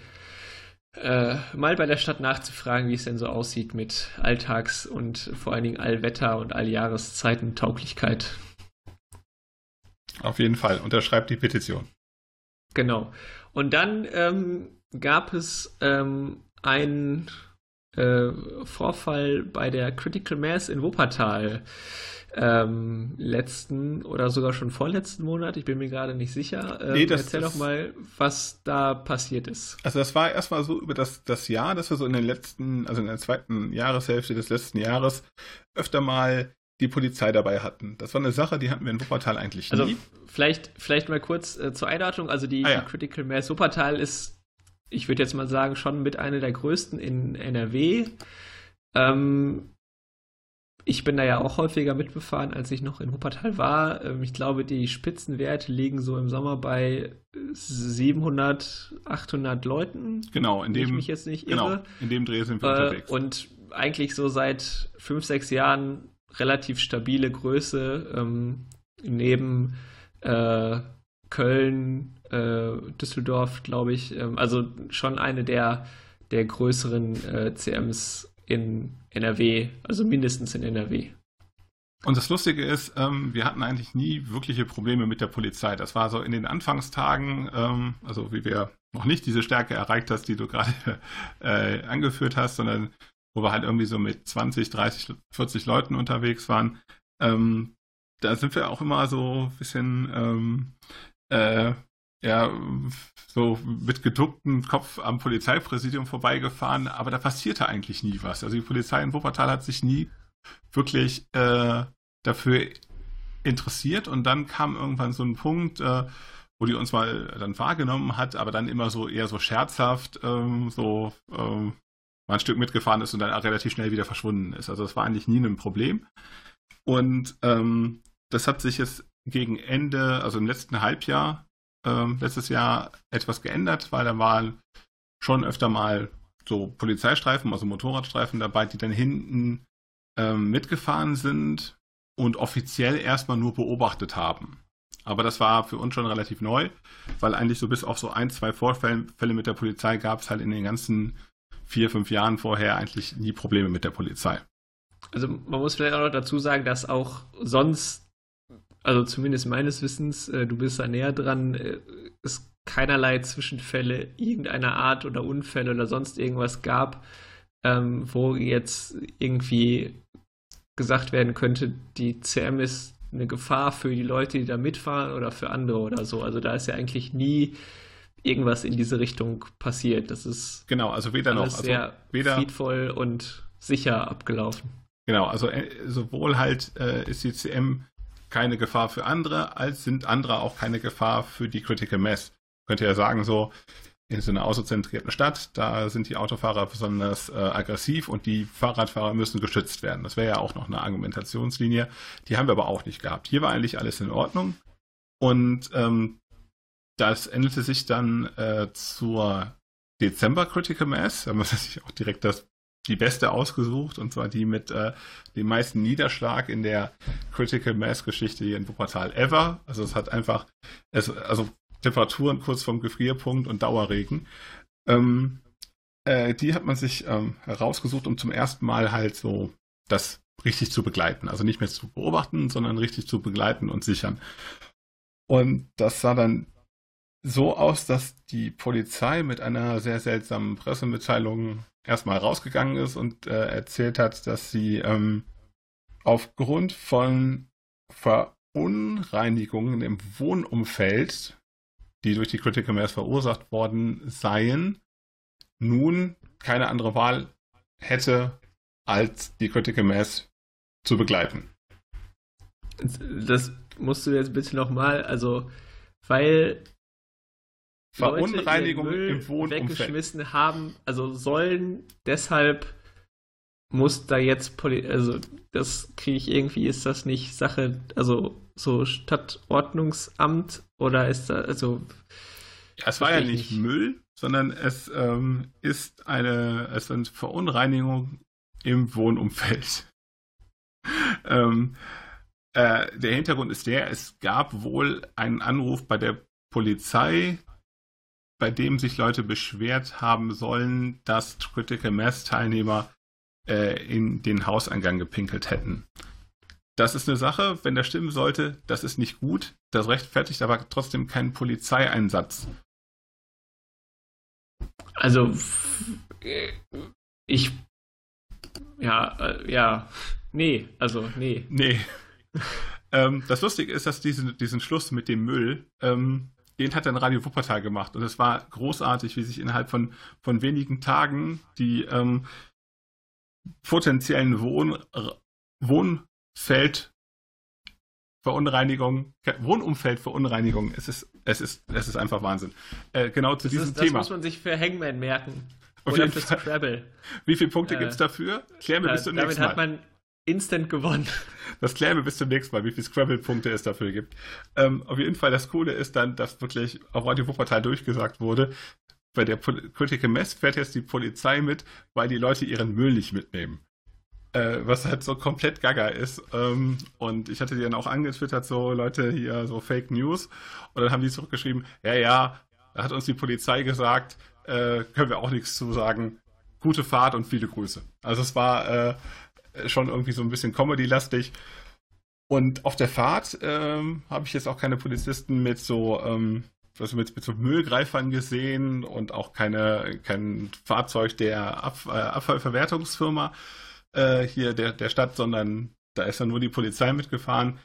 Speaker 3: äh, mal bei der Stadt nachzufragen, wie es denn so aussieht mit Alltags- und vor allen Dingen Allwetter- und Alljahreszeiten-Tauglichkeit.
Speaker 2: Auf jeden Fall, unterschreibt die Petition.
Speaker 3: Genau. Und dann ähm, gab es ähm, einen äh, Vorfall bei der Critical Mass in Wuppertal ähm, letzten oder sogar schon vorletzten Monat. Ich bin mir gerade nicht sicher. Ähm, nee, das, erzähl das, doch mal, was da passiert ist.
Speaker 2: Also das war erstmal so über das, das Jahr, dass wir so in den letzten, also in der zweiten Jahreshälfte des letzten Jahres öfter mal die Polizei dabei hatten. Das war eine Sache, die hatten wir in Wuppertal eigentlich
Speaker 3: also nie. Also vielleicht, vielleicht mal kurz äh, zur Einordnung. Also die, ah, ja. die Critical Mass Wuppertal ist, ich würde jetzt mal sagen, schon mit einer der größten in NRW. Ähm, ich bin da ja auch häufiger mitbefahren, als ich noch in Wuppertal war. Ähm, ich glaube, die Spitzenwerte liegen so im Sommer bei 700, 800 Leuten.
Speaker 2: Genau, in dem,
Speaker 3: ich mich jetzt nicht genau, irre.
Speaker 2: in dem Dreh sind wir
Speaker 3: äh, unterwegs. Und eigentlich so seit fünf, sechs Jahren relativ stabile Größe. Ähm, neben äh, Köln, äh, Düsseldorf, glaube ich. Ähm, also schon eine der, der größeren äh, CMs in NRW, also mindestens in NRW.
Speaker 2: Und das Lustige ist, ähm, wir hatten eigentlich nie wirkliche Probleme mit der Polizei. Das war so in den Anfangstagen, ähm, also wie wir noch nicht diese Stärke erreicht hast, die du gerade <laughs> äh, angeführt hast, sondern wo wir halt irgendwie so mit 20, 30, 40 Leuten unterwegs waren. Ähm, da sind wir auch immer so ein bisschen ähm, äh, ja, so mit geducktem Kopf am Polizeipräsidium vorbeigefahren, aber da passierte eigentlich nie was. Also die Polizei in Wuppertal hat sich nie wirklich äh, dafür interessiert und dann kam irgendwann so ein Punkt, äh, wo die uns mal dann wahrgenommen hat, aber dann immer so eher so scherzhaft, ähm, so ähm, mal ein Stück mitgefahren ist und dann relativ schnell wieder verschwunden ist. Also das war eigentlich nie ein Problem. Und ähm, das hat sich jetzt gegen Ende, also im letzten Halbjahr, ähm, letztes Jahr etwas geändert, weil da waren schon öfter mal so Polizeistreifen, also Motorradstreifen dabei, die dann hinten ähm, mitgefahren sind und offiziell erstmal nur beobachtet haben. Aber das war für uns schon relativ neu, weil eigentlich so bis auf so ein, zwei Vorfälle mit der Polizei gab es halt in den ganzen vier, fünf Jahren vorher eigentlich nie Probleme mit der Polizei.
Speaker 3: Also man muss vielleicht auch noch dazu sagen, dass auch sonst also zumindest meines Wissens, äh, du bist da näher dran, äh, es keinerlei Zwischenfälle irgendeiner Art oder Unfälle oder sonst irgendwas gab, ähm, wo jetzt irgendwie gesagt werden könnte, die CM ist eine Gefahr für die Leute, die da mitfahren oder für andere oder so. Also da ist ja eigentlich nie irgendwas in diese Richtung passiert. Das ist
Speaker 2: genau, also weder noch also
Speaker 3: sehr
Speaker 2: weder,
Speaker 3: friedvoll und sicher abgelaufen.
Speaker 2: Genau, also äh, sowohl halt äh, ist die CM keine Gefahr für andere, als sind andere auch keine Gefahr für die Critical Mass. Könnte ja sagen, so in so einer autozentrierten Stadt, da sind die Autofahrer besonders äh, aggressiv und die Fahrradfahrer müssen geschützt werden. Das wäre ja auch noch eine Argumentationslinie. Die haben wir aber auch nicht gehabt. Hier war eigentlich alles in Ordnung. Und ähm, das endete sich dann äh, zur Dezember Critical Mass. Da haben wir sich auch direkt das, die beste ausgesucht, und zwar die mit äh, dem meisten Niederschlag in der Critical Mass Geschichte hier in Wuppertal ever. Also es hat einfach, es, also Temperaturen kurz vorm Gefrierpunkt und Dauerregen. Ähm, äh, die hat man sich ähm, herausgesucht, um zum ersten Mal halt so das richtig zu begleiten. Also nicht mehr zu beobachten, sondern richtig zu begleiten und sichern. Und das sah dann so aus, dass die Polizei mit einer sehr seltsamen Pressemitteilung erstmal rausgegangen ist und äh, erzählt hat, dass sie ähm, aufgrund von Verunreinigungen im Wohnumfeld, die durch die Critical Mass verursacht worden seien, nun keine andere Wahl hätte, als die Critical Mass zu begleiten.
Speaker 3: Das musst du jetzt bitte nochmal, also, weil
Speaker 2: Verunreinigung im Wohnumfeld
Speaker 3: weggeschmissen haben, also sollen deshalb muss da jetzt Poli also das kriege ich irgendwie, ist das nicht Sache, also so Stadtordnungsamt oder ist da, also
Speaker 2: ja, es war ja nicht, nicht, Müll, sondern es ähm, ist eine, es sind Verunreinigungen im Wohnumfeld. <laughs> ähm, äh, der Hintergrund ist der, es gab wohl einen Anruf bei der Polizei, bei dem sich Leute beschwert haben sollen, dass Critical Mass Teilnehmer äh, in den Hauseingang gepinkelt hätten. Das ist eine Sache, wenn das stimmen sollte, das ist nicht gut. Das rechtfertigt aber trotzdem keinen Polizeieinsatz.
Speaker 3: Also, ich, ja, äh, ja, nee, also, nee.
Speaker 2: Nee. ähm, das Lustige ist, dass diesen, diesen Schluss mit dem Müll, ähm, den hat dann Radio Wuppertal gemacht. Und es war großartig, wie sich innerhalb von, von wenigen Tagen die ähm, potenziellen Wohn, Wohnfeld Verunreinigung, Wohnumfeldverunreinigung. Es ist, es ist, es ist einfach Wahnsinn. Äh, genau zu das diesem ist, Thema.
Speaker 3: Das muss man sich für Hangman merken.
Speaker 2: Auf Oder für Scrabble. Wie viele Punkte äh, gibt es dafür?
Speaker 3: Klären wir äh, bis zum nächsten Mal. Hat man instant gewonnen. <laughs>
Speaker 2: Das klären wir bis zum nächsten Mal, wie viele Scrabble-Punkte es dafür gibt. Ähm, auf jeden Fall, das Coole ist dann, dass wirklich auf Radio Wuppertal durchgesagt wurde, bei der Critical Mess fährt jetzt die Polizei mit, weil die Leute ihren Müll nicht mitnehmen. Äh, was halt so komplett gaga ist. Ähm, und ich hatte die dann auch angetwittert, so Leute hier, so Fake News. Und dann haben die zurückgeschrieben, ja, ja, da hat uns die Polizei gesagt, äh, können wir auch nichts zu sagen. Gute Fahrt und viele Grüße. Also es war äh, schon irgendwie so ein bisschen Comedy-lastig. Und auf der Fahrt ähm, habe ich jetzt auch keine Polizisten mit so, ähm, also mit, mit so Müllgreifern gesehen und auch keine, kein Fahrzeug der Ab äh, Abfallverwertungsfirma äh, hier der, der Stadt, sondern da ist dann nur die Polizei mitgefahren,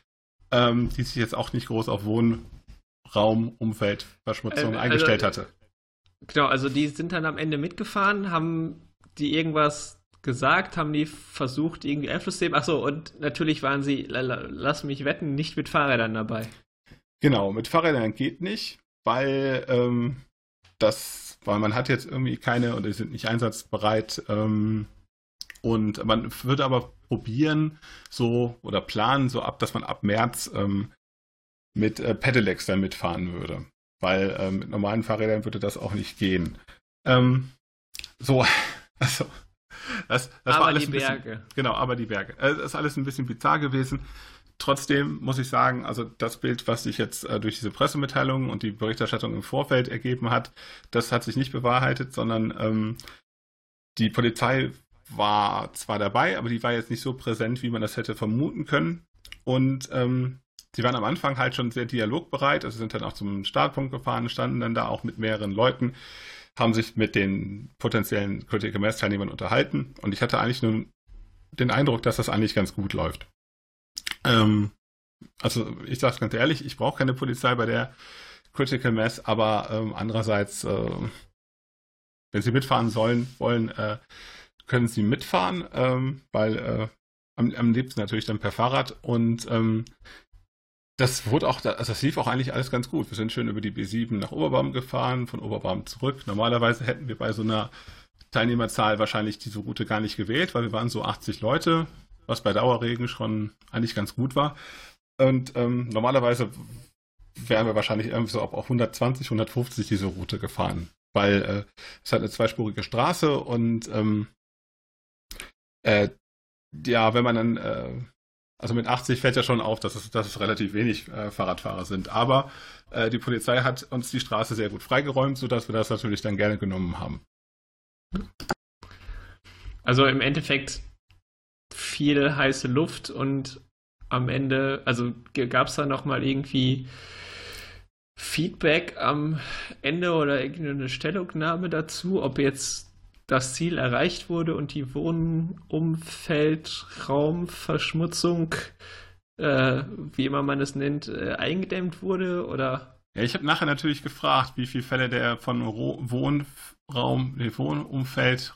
Speaker 2: ähm, die sich jetzt auch nicht groß auf Wohnraum, Umwelt, Verschmutzung äh, also, eingestellt hatte.
Speaker 3: Genau, also die sind dann am Ende mitgefahren, haben die irgendwas gesagt, haben die versucht, irgendwie Einfluss zu nehmen. Achso, und natürlich waren sie, lass mich wetten, nicht mit Fahrrädern dabei.
Speaker 2: Genau, mit Fahrrädern geht nicht, weil ähm, das, weil man hat jetzt irgendwie keine oder die sind nicht einsatzbereit ähm, und man würde aber probieren, so oder planen, so ab, dass man ab März ähm, mit äh, Pedelecs dann mitfahren würde. Weil ähm, mit normalen Fahrrädern würde das auch nicht gehen. Ähm, so, <laughs> also. Das, das
Speaker 3: aber
Speaker 2: war alles
Speaker 3: die Berge.
Speaker 2: Bisschen, genau, aber die Berge. Das ist alles ein bisschen bizarr gewesen. Trotzdem muss ich sagen, also das Bild, was sich jetzt äh, durch diese Pressemitteilung und die Berichterstattung im Vorfeld ergeben hat, das hat sich nicht bewahrheitet, sondern ähm, die Polizei war zwar dabei, aber die war jetzt nicht so präsent, wie man das hätte vermuten können. Und ähm, sie waren am Anfang halt schon sehr dialogbereit, also sind dann auch zum Startpunkt gefahren, standen dann da auch mit mehreren Leuten, haben sich mit den potenziellen Critical Mass Teilnehmern unterhalten und ich hatte eigentlich nur den Eindruck, dass das eigentlich ganz gut läuft. Ähm, also ich sage ganz ehrlich, ich brauche keine Polizei bei der Critical Mass, aber ähm, andererseits, äh, wenn Sie mitfahren sollen, wollen, äh, können Sie mitfahren, ähm, weil äh, am, am liebsten natürlich dann per Fahrrad und ähm, das wurde auch, also das lief auch eigentlich alles ganz gut. Wir sind schön über die B7 nach Oberbaum gefahren, von Oberbaum zurück. Normalerweise hätten wir bei so einer Teilnehmerzahl wahrscheinlich diese Route gar nicht gewählt, weil wir waren so 80 Leute, was bei Dauerregen schon eigentlich ganz gut war. Und ähm, normalerweise wären wir wahrscheinlich irgendwie so auf 120, 150 diese Route gefahren, weil äh, es hat eine zweispurige Straße und ähm, äh, ja, wenn man dann, äh, also mit 80 fällt ja schon auf, dass es, dass es relativ wenig äh, Fahrradfahrer sind. Aber äh, die Polizei hat uns die Straße sehr gut freigeräumt, sodass wir das natürlich dann gerne genommen haben.
Speaker 3: Also im Endeffekt viel heiße Luft und am Ende, also gab es da nochmal irgendwie Feedback am Ende oder irgendeine Stellungnahme dazu, ob jetzt das Ziel erreicht wurde und die Wohnumfeldraumverschmutzung, äh, wie immer man es nennt, äh, eingedämmt wurde oder?
Speaker 2: Ja, ich habe nachher natürlich gefragt, wie viele Fälle der von Wohnraum, nee, Wohnumfeld,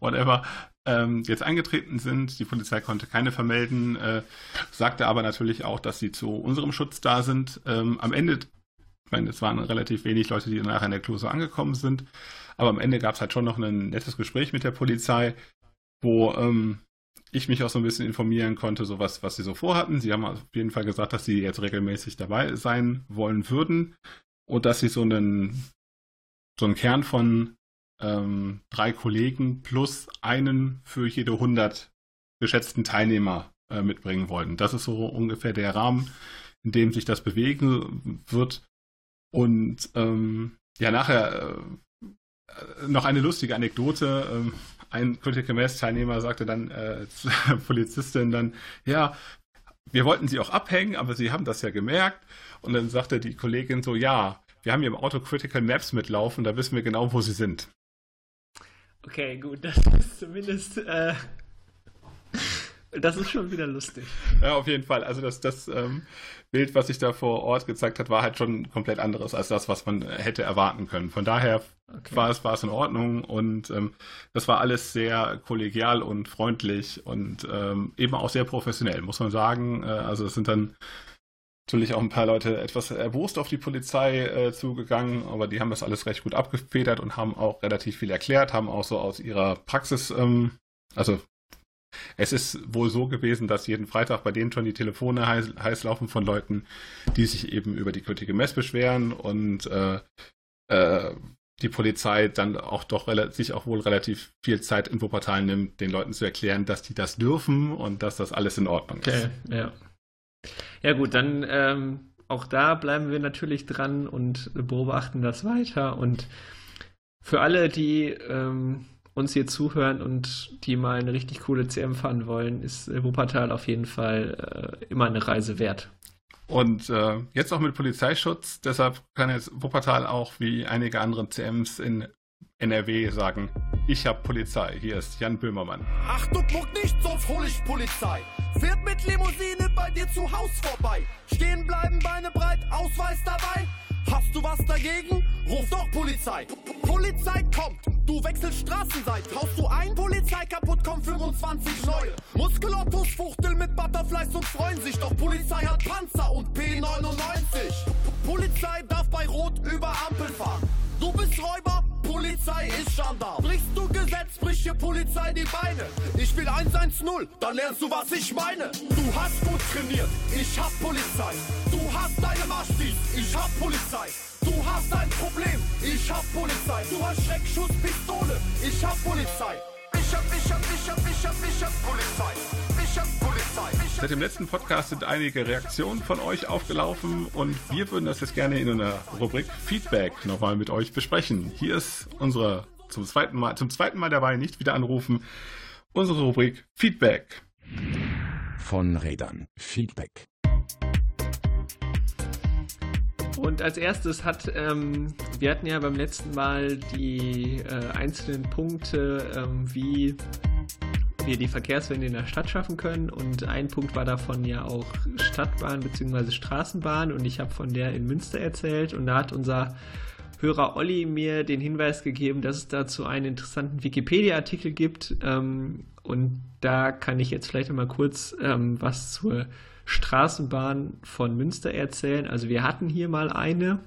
Speaker 2: whatever, ähm, jetzt eingetreten sind. Die Polizei konnte keine vermelden, äh, sagte aber natürlich auch, dass sie zu unserem Schutz da sind. Ähm, am Ende, ich meine, es waren relativ wenig Leute, die nachher in der Klose angekommen sind, aber am Ende gab es halt schon noch ein nettes Gespräch mit der Polizei, wo ähm, ich mich auch so ein bisschen informieren konnte, so was, was sie so vorhatten. Sie haben auf jeden Fall gesagt, dass sie jetzt regelmäßig dabei sein wollen würden und dass sie so einen, so einen Kern von ähm, drei Kollegen plus einen für jede 100 geschätzten Teilnehmer äh, mitbringen wollten. Das ist so ungefähr der Rahmen, in dem sich das bewegen wird. Und ähm, ja, nachher äh, noch eine lustige Anekdote. Ähm, ein Critical Mass Teilnehmer sagte dann äh, zur <laughs> Polizistin dann, ja, wir wollten sie auch abhängen, aber sie haben das ja gemerkt. Und dann sagte die Kollegin so, ja, wir haben hier im Auto Critical Maps mitlaufen, da wissen wir genau, wo sie sind.
Speaker 3: Okay, gut, das <laughs> ist zumindest. Äh, <laughs> das ist schon wieder lustig.
Speaker 2: Ja, auf jeden Fall. Also das, das ähm, Bild, was sich da vor Ort gezeigt hat, war halt schon komplett anderes als das, was man hätte erwarten können. Von daher okay. war, es, war es in Ordnung und ähm, das war alles sehr kollegial und freundlich und ähm, eben auch sehr professionell, muss man sagen. Äh, also es sind dann natürlich auch ein paar Leute etwas erbost auf die Polizei äh, zugegangen, aber die haben das alles recht gut abgefedert und haben auch relativ viel erklärt, haben auch so aus ihrer Praxis, ähm, also es ist wohl so gewesen, dass jeden Freitag bei denen schon die Telefone heiß, heiß laufen von Leuten, die sich eben über die kritische Mess beschweren und äh, äh, die Polizei dann auch doch sich auch wohl relativ viel Zeit in Wuppertal nimmt, den Leuten zu erklären, dass die das dürfen und dass das alles in Ordnung
Speaker 3: okay, ist. Ja. Ja gut, dann ähm, auch da bleiben wir natürlich dran und beobachten das weiter. Und für alle, die ähm, uns hier zuhören und die mal eine richtig coole CM fahren wollen, ist Wuppertal auf jeden Fall äh, immer eine Reise wert.
Speaker 2: Und äh, jetzt auch mit Polizeischutz, deshalb kann jetzt Wuppertal auch wie einige andere CMs in NRW sagen, ich hab Polizei. Hier ist Jan Böhmermann.
Speaker 4: Ach du guck nicht, sonst hol ich Polizei. Fährt mit Limousine bei dir zu Haus vorbei. Stehen bleiben, Beine breit, Ausweis dabei. Hast du was dagegen? Ruf doch Polizei. Polizei kommt, du wechselst Straßenseite. Haust du ein, Polizei kaputt, kommen 25 neue. Muskelottos fuchteln mit Butterflies und freuen sich. Doch Polizei hat Panzer und P99. P Polizei darf bei Rot über Ampel fahren. Du bist Räuber, Polizei ist Gendarm. Brichst du Gesetz, bricht hier Polizei die Beine. Ich will 110, dann lernst du, was ich meine. Du hast gut trainiert, ich hab Polizei. Du hast deine Maschis, ich hab Polizei. Du hast ein Problem, ich hab Polizei. Du hast Schreckschusspistole, ich hab Polizei. Ich hab, ich hab, ich hab, ich hab, ich hab Polizei.
Speaker 2: Seit dem letzten Podcast sind einige Reaktionen von euch aufgelaufen und wir würden das jetzt gerne in einer Rubrik Feedback nochmal mit euch besprechen. Hier ist unsere zum zweiten Mal, zum zweiten Mal dabei, nicht wieder anrufen, unsere Rubrik Feedback.
Speaker 1: Von Rädern. Feedback.
Speaker 3: Und als erstes hat, ähm, wir hatten ja beim letzten Mal die äh, einzelnen Punkte, ähm, wie wir die Verkehrswende in der Stadt schaffen können. Und ein Punkt war davon ja auch Stadtbahn bzw. Straßenbahn. Und ich habe von der in Münster erzählt. Und da hat unser Hörer Olli mir den Hinweis gegeben, dass es dazu einen interessanten Wikipedia-Artikel gibt. Ähm, und da kann ich jetzt vielleicht einmal kurz ähm, was zur Straßenbahn von Münster erzählen. Also wir hatten hier mal eine,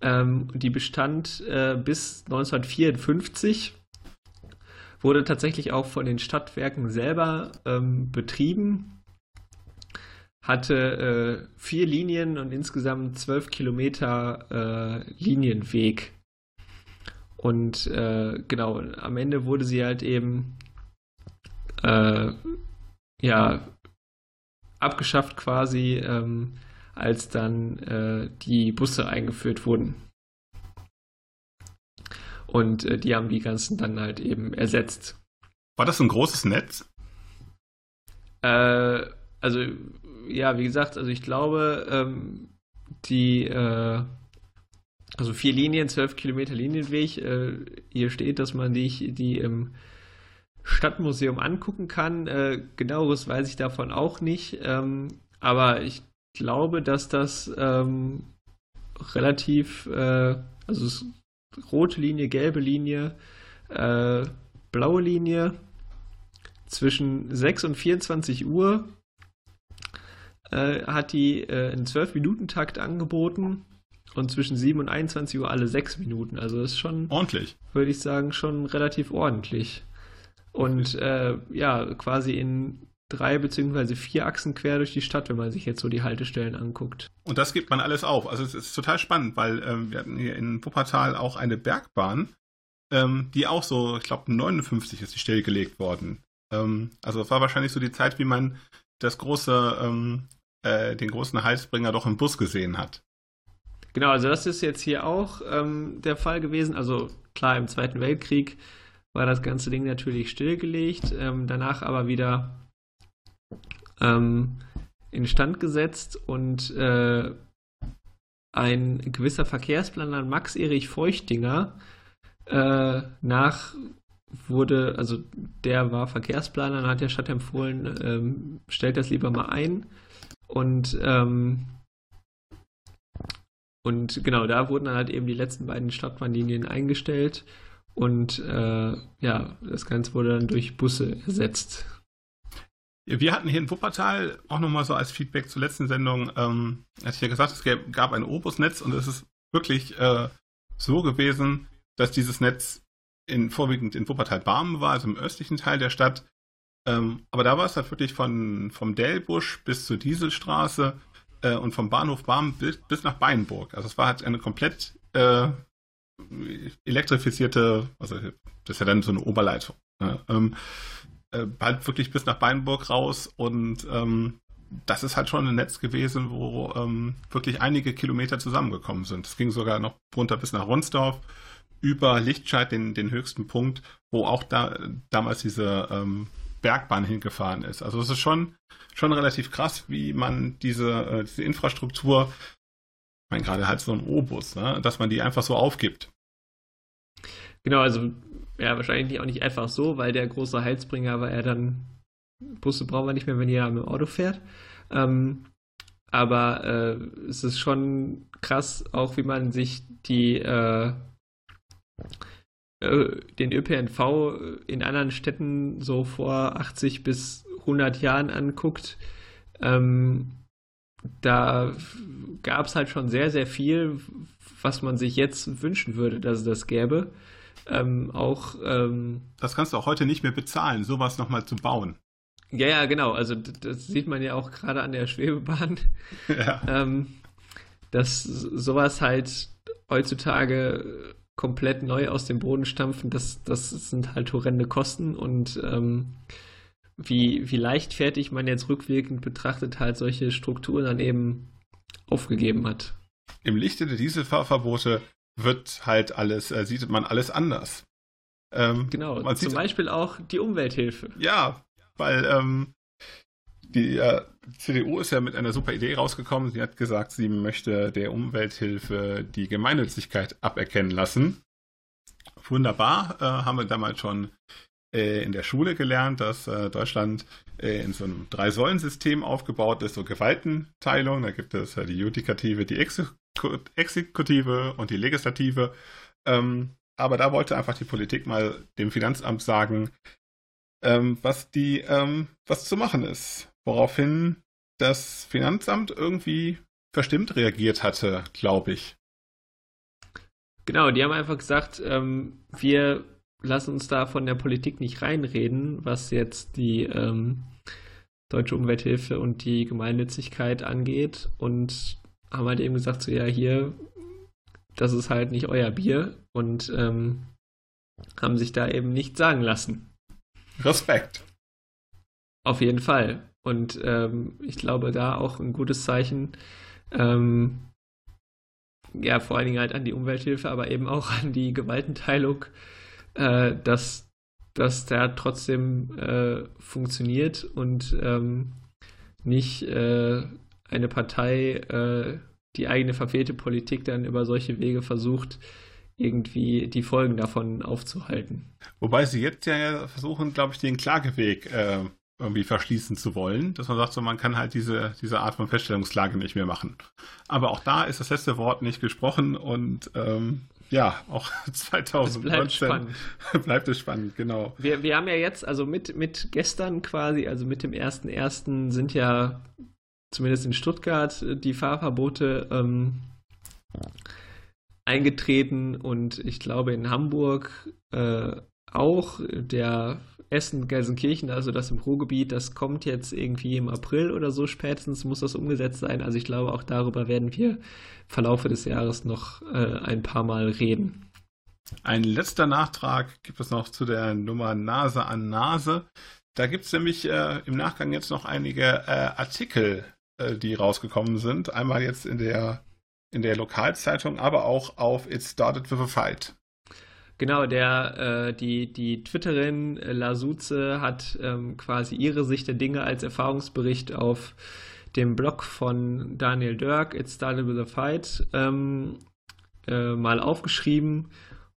Speaker 3: ähm, die bestand äh, bis 1954 wurde tatsächlich auch von den Stadtwerken selber ähm, betrieben, hatte äh, vier Linien und insgesamt zwölf Kilometer äh, Linienweg. Und äh, genau, am Ende wurde sie halt eben äh, ja abgeschafft quasi, ähm, als dann äh, die Busse eingeführt wurden. Und äh, die haben die ganzen dann halt eben ersetzt.
Speaker 2: War das ein großes Netz?
Speaker 3: Äh, also, ja, wie gesagt, also ich glaube, ähm, die, äh, also vier Linien, zwölf Kilometer Linienweg, äh, hier steht, dass man die, die im Stadtmuseum angucken kann. Äh, genaueres weiß ich davon auch nicht, ähm, aber ich glaube, dass das ähm, relativ, äh, also es rote Linie, gelbe Linie, äh, blaue Linie. Zwischen 6 und 24 Uhr äh, hat die äh, einen 12-Minuten-Takt angeboten und zwischen 7 und 21 Uhr alle 6 Minuten. Also ist schon,
Speaker 2: ordentlich,
Speaker 3: würde ich sagen, schon relativ ordentlich. Und äh, ja, quasi in drei beziehungsweise vier Achsen quer durch die Stadt, wenn man sich jetzt so die Haltestellen anguckt.
Speaker 2: Und das gibt man alles auf. Also es ist total spannend, weil ähm, wir hatten hier in Wuppertal auch eine Bergbahn, ähm, die auch so, ich glaube 59 ist die stillgelegt worden. Ähm, also es war wahrscheinlich so die Zeit, wie man das große, ähm, äh, den großen Heilsbringer doch im Bus gesehen hat.
Speaker 3: Genau, also das ist jetzt hier auch ähm, der Fall gewesen. Also klar, im Zweiten Weltkrieg war das ganze Ding natürlich stillgelegt, ähm, danach aber wieder ähm, instand gesetzt und äh, ein gewisser Verkehrsplaner, Max Erich Feuchtinger, äh, nach wurde, also der war Verkehrsplaner und hat der Stadt empfohlen, ähm, stellt das lieber mal ein. Und, ähm, und genau, da wurden dann halt eben die letzten beiden Stadtbahnlinien eingestellt und äh, ja, das Ganze wurde dann durch Busse ersetzt.
Speaker 2: Wir hatten hier in Wuppertal auch nochmal so als Feedback zur letzten Sendung, ähm, hatte ich ja gesagt, es gab ein Obusnetz und es ist wirklich äh, so gewesen, dass dieses Netz in, vorwiegend in Wuppertal-Barmen war, also im östlichen Teil der Stadt. Ähm, aber da war es halt wirklich von, vom Dellbusch bis zur Dieselstraße äh, und vom Bahnhof Barmen bis, bis, nach Beinburg. Also es war halt eine komplett äh, elektrifizierte, also das ist ja dann so eine Oberleitung. Ne? Ähm, äh, halt wirklich bis nach Beinburg raus und ähm, das ist halt schon ein Netz gewesen, wo ähm, wirklich einige Kilometer zusammengekommen sind. Es ging sogar noch runter bis nach Ronsdorf, über Lichtscheid, den, den höchsten Punkt, wo auch da damals diese ähm, Bergbahn hingefahren ist. Also es ist schon, schon relativ krass, wie man diese, äh, diese Infrastruktur, ich meine gerade halt so ein Obus, ne, dass man die einfach so aufgibt.
Speaker 3: Genau, also ja, wahrscheinlich auch nicht einfach so, weil der große Heilsbringer war er dann, Busse brauchen wir nicht mehr, wenn ihr mit dem Auto fährt. Ähm, aber äh, es ist schon krass, auch wie man sich die äh, äh, den ÖPNV in anderen Städten so vor 80 bis 100 Jahren anguckt. Ähm, da gab es halt schon sehr, sehr viel, was man sich jetzt wünschen würde, dass es das gäbe ähm, auch. Ähm,
Speaker 2: das kannst du auch heute nicht mehr bezahlen, sowas nochmal zu bauen.
Speaker 3: Ja, ja, genau. Also das sieht man ja auch gerade an der Schwebebahn, <laughs> ja. ähm, dass sowas halt heutzutage komplett neu aus dem Boden stampfen, das, das sind halt horrende Kosten und ähm, wie, wie leichtfertig man jetzt rückwirkend betrachtet halt solche Strukturen dann eben aufgegeben hat.
Speaker 2: Im Lichte der Dieselfahrverbote wird halt alles, äh, sieht man alles anders.
Speaker 3: Ähm, genau, zum sieht, Beispiel auch die Umwelthilfe.
Speaker 2: Ja, weil ähm, die äh, CDU ist ja mit einer super Idee rausgekommen. Sie hat gesagt, sie möchte der Umwelthilfe die Gemeinnützigkeit aberkennen lassen. Wunderbar, äh, haben wir damals schon äh, in der Schule gelernt, dass äh, Deutschland äh, in so einem Drei-Säulen-System aufgebaut ist, so Gewaltenteilung. Da gibt es die Judikative, die Exekutive und die Legislative. Ähm, aber da wollte einfach die Politik mal dem Finanzamt sagen, ähm, was die, ähm, was zu machen ist. Woraufhin das Finanzamt irgendwie verstimmt reagiert hatte, glaube ich.
Speaker 3: Genau, die haben einfach gesagt, ähm, wir lassen uns da von der Politik nicht reinreden, was jetzt die ähm, Deutsche Umwelthilfe und die Gemeinnützigkeit angeht und haben halt eben gesagt, so ja, hier, das ist halt nicht euer Bier und ähm, haben sich da eben nicht sagen lassen.
Speaker 2: Respekt.
Speaker 3: Auf jeden Fall. Und ähm, ich glaube, da auch ein gutes Zeichen, ähm, ja, vor allen Dingen halt an die Umwelthilfe, aber eben auch <laughs> an die Gewaltenteilung, äh, dass das da trotzdem äh, funktioniert und ähm, nicht äh, eine Partei äh, die eigene verfehlte Politik dann über solche Wege versucht, irgendwie die Folgen davon aufzuhalten.
Speaker 2: Wobei sie jetzt ja versuchen, glaube ich, den Klageweg äh, irgendwie verschließen zu wollen, dass man sagt, so man kann halt diese, diese Art von Feststellungsklage nicht mehr machen. Aber auch da ist das letzte Wort nicht gesprochen und ähm, ja, auch <laughs> 2019 bleibt, spannend. <laughs> bleibt es spannend, genau.
Speaker 3: Wir, wir haben ja jetzt, also mit, mit gestern quasi, also mit dem 1.1. sind ja zumindest in Stuttgart die Fahrverbote ähm, eingetreten und ich glaube in Hamburg äh, auch. Der Essen-Gelsenkirchen, also das im Ruhrgebiet, das kommt jetzt irgendwie im April oder so spätestens, muss das umgesetzt sein. Also ich glaube, auch darüber werden wir im Verlaufe des Jahres noch äh, ein paar Mal reden.
Speaker 2: Ein letzter Nachtrag gibt es noch zu der Nummer Nase an Nase. Da gibt es nämlich äh, im Nachgang jetzt noch einige äh, Artikel, äh, die rausgekommen sind. Einmal jetzt in der, in der Lokalzeitung, aber auch auf It Started with a Fight.
Speaker 3: Genau, der, äh, die, die Twitterin äh, Lasuze hat ähm, quasi ihre Sicht der Dinge als Erfahrungsbericht auf dem Blog von Daniel Dirk, It Started with a Fight, ähm, äh, mal aufgeschrieben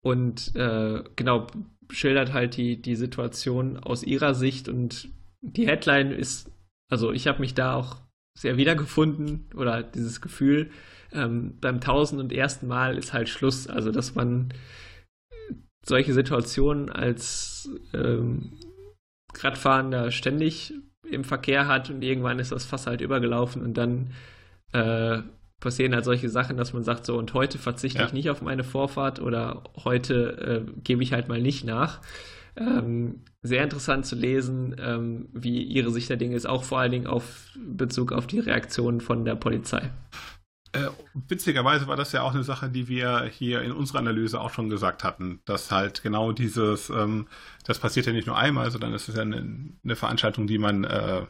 Speaker 3: und äh, genau schildert halt die, die Situation aus ihrer Sicht und die Headline ist, also ich habe mich da auch sehr wiedergefunden oder dieses Gefühl, ähm, beim tausend und ersten Mal ist halt Schluss, also dass man solche Situationen als ähm, Radfahrender ständig im Verkehr hat und irgendwann ist das Fass halt übergelaufen und dann äh, passieren halt solche Sachen, dass man sagt, so und heute verzichte ja. ich nicht auf meine Vorfahrt oder heute äh, gebe ich halt mal nicht nach. Ähm, sehr interessant zu lesen, ähm, wie ihre Sicht der Dinge ist, auch vor allen Dingen auf Bezug auf die Reaktionen von der Polizei.
Speaker 2: Äh, witzigerweise war das ja auch eine Sache, die wir hier in unserer Analyse auch schon gesagt hatten, dass halt genau dieses, ähm, das passiert ja nicht nur einmal, sondern es ist ja eine, eine Veranstaltung, die man, äh,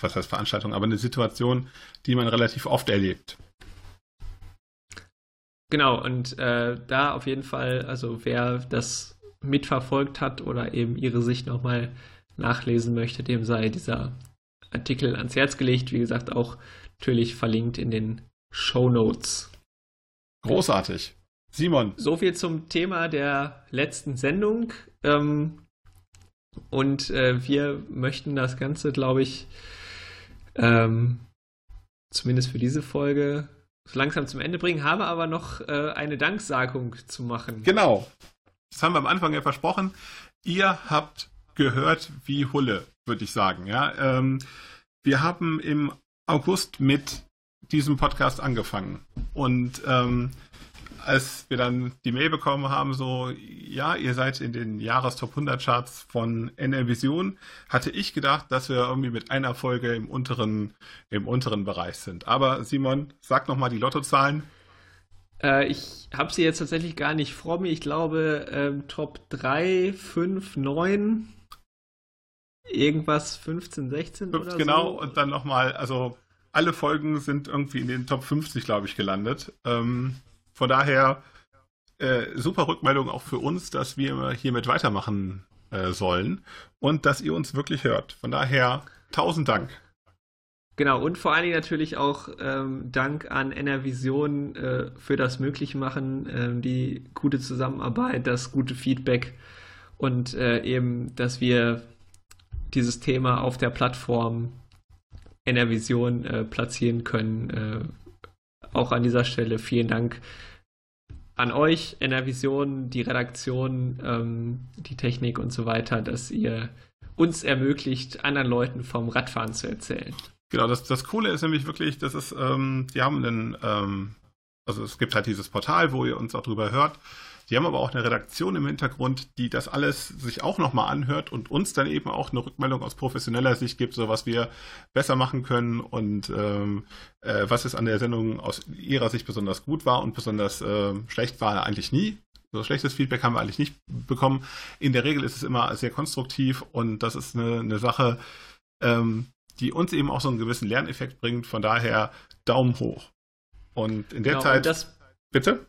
Speaker 2: was heißt Veranstaltung, aber eine Situation, die man relativ oft erlebt.
Speaker 3: Genau, und äh, da auf jeden Fall, also wer das mitverfolgt hat oder eben ihre Sicht nochmal nachlesen möchte, dem sei dieser Artikel ans Herz gelegt. Wie gesagt, auch natürlich verlinkt in den Show Notes.
Speaker 2: Großartig. Simon.
Speaker 3: So viel zum Thema der letzten Sendung. Ähm, und äh, wir möchten das Ganze, glaube ich, ähm, zumindest für diese Folge so langsam zum Ende bringen, habe aber noch äh, eine Danksagung zu machen.
Speaker 2: Genau. Das haben wir am Anfang ja versprochen. Ihr habt gehört wie Hulle, würde ich sagen. Ja, ähm, wir haben im August mit diesem Podcast angefangen. Und ähm, als wir dann die Mail bekommen haben, so, ja, ihr seid in den Jahrestop 100 Charts von NL Vision, hatte ich gedacht, dass wir irgendwie mit einer Folge im unteren, im unteren Bereich sind. Aber Simon, sag nochmal die Lottozahlen.
Speaker 3: Äh, ich habe sie jetzt tatsächlich gar nicht vor mir. Ich glaube, ähm, Top 3, 5, 9, irgendwas 15, 16 oder
Speaker 2: genau, so. und dann nochmal, also alle Folgen sind irgendwie in den Top 50, glaube ich, gelandet. Ähm, von daher äh, super Rückmeldung auch für uns, dass wir hiermit weitermachen äh, sollen und dass ihr uns wirklich hört. Von daher tausend Dank.
Speaker 3: Genau, und vor allen Dingen natürlich auch ähm, Dank an NRVision äh, für das Möglichmachen, äh, die gute Zusammenarbeit, das gute Feedback und äh, eben, dass wir dieses Thema auf der Plattform NRVision äh, platzieren können. Äh, auch an dieser Stelle vielen Dank an euch, NRVision, die Redaktion, ähm, die Technik und so weiter, dass ihr uns ermöglicht, anderen Leuten vom Radfahren zu erzählen.
Speaker 2: Genau, das, das Coole ist nämlich wirklich, dass es, ähm, die haben einen, ähm, also es gibt halt dieses Portal, wo ihr uns auch drüber hört. Die haben aber auch eine Redaktion im Hintergrund, die das alles sich auch nochmal anhört und uns dann eben auch eine Rückmeldung aus professioneller Sicht gibt, so was wir besser machen können und ähm, äh, was es an der Sendung aus ihrer Sicht besonders gut war und besonders äh, schlecht war eigentlich nie. So schlechtes Feedback haben wir eigentlich nicht bekommen. In der Regel ist es immer sehr konstruktiv und das ist eine, eine Sache, ähm, die uns eben auch so einen gewissen Lerneffekt bringt. Von daher Daumen hoch. Und in der genau, Zeit.
Speaker 3: Das bitte?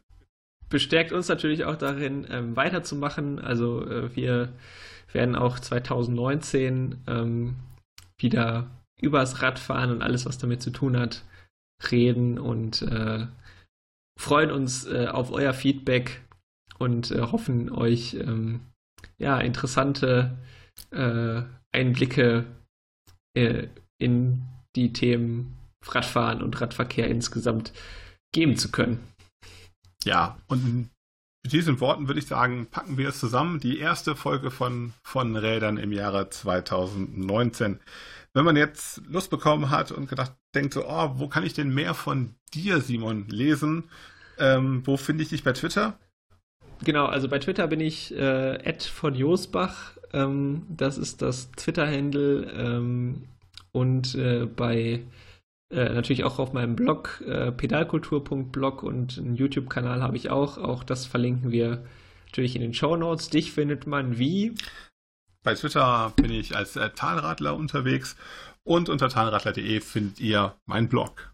Speaker 3: Bestärkt uns natürlich auch darin, ähm, weiterzumachen. Also äh, wir werden auch 2019 ähm, wieder übers Radfahren und alles, was damit zu tun hat, reden und äh, freuen uns äh, auf euer Feedback und äh, hoffen euch ähm, ja interessante äh, Einblicke äh, in die Themen Radfahren und Radverkehr insgesamt geben zu können.
Speaker 2: Ja, und mit diesen Worten würde ich sagen, packen wir es zusammen. Die erste Folge von, von Rädern im Jahre 2019. Wenn man jetzt Lust bekommen hat und gedacht, denkt so, oh, wo kann ich denn mehr von dir, Simon, lesen? Ähm, wo finde ich dich bei Twitter?
Speaker 3: Genau, also bei Twitter bin ich äh, von Josbach. Ähm, das ist das Twitter-Handle. Ähm, und äh, bei äh, natürlich auch auf meinem Blog äh, pedalkultur.blog und einen YouTube-Kanal habe ich auch. Auch das verlinken wir natürlich in den Show Notes. Dich findet man wie?
Speaker 2: Bei Twitter bin ich als äh, Talradler unterwegs und unter talradler.de findet ihr meinen Blog,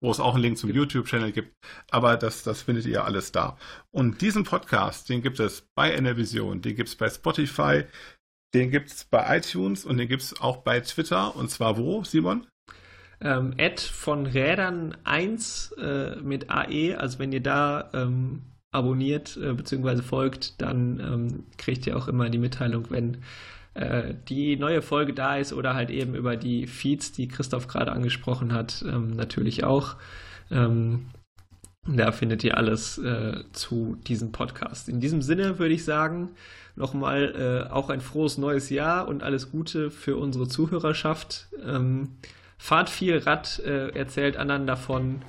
Speaker 2: wo es auch einen Link zum YouTube-Channel gibt. Aber das, das findet ihr alles da. Und diesen Podcast, den gibt es bei Enervision, den gibt es bei Spotify, den gibt es bei iTunes und den gibt es auch bei Twitter. Und zwar wo, Simon?
Speaker 3: Ähm, Ad von Rädern 1 äh, mit AE. Also wenn ihr da ähm, abonniert äh, bzw. folgt, dann ähm, kriegt ihr auch immer die Mitteilung, wenn äh, die neue Folge da ist oder halt eben über die Feeds, die Christoph gerade angesprochen hat, ähm, natürlich auch. Ähm, da findet ihr alles äh, zu diesem Podcast. In diesem Sinne würde ich sagen, nochmal äh, auch ein frohes neues Jahr und alles Gute für unsere Zuhörerschaft. Ähm, fahrt viel Rad, äh, erzählt anderen davon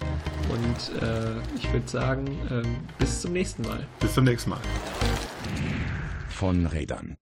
Speaker 3: und äh, ich würde sagen, ähm, bis zum nächsten Mal.
Speaker 2: Bis zum nächsten Mal.
Speaker 1: Von Rädern.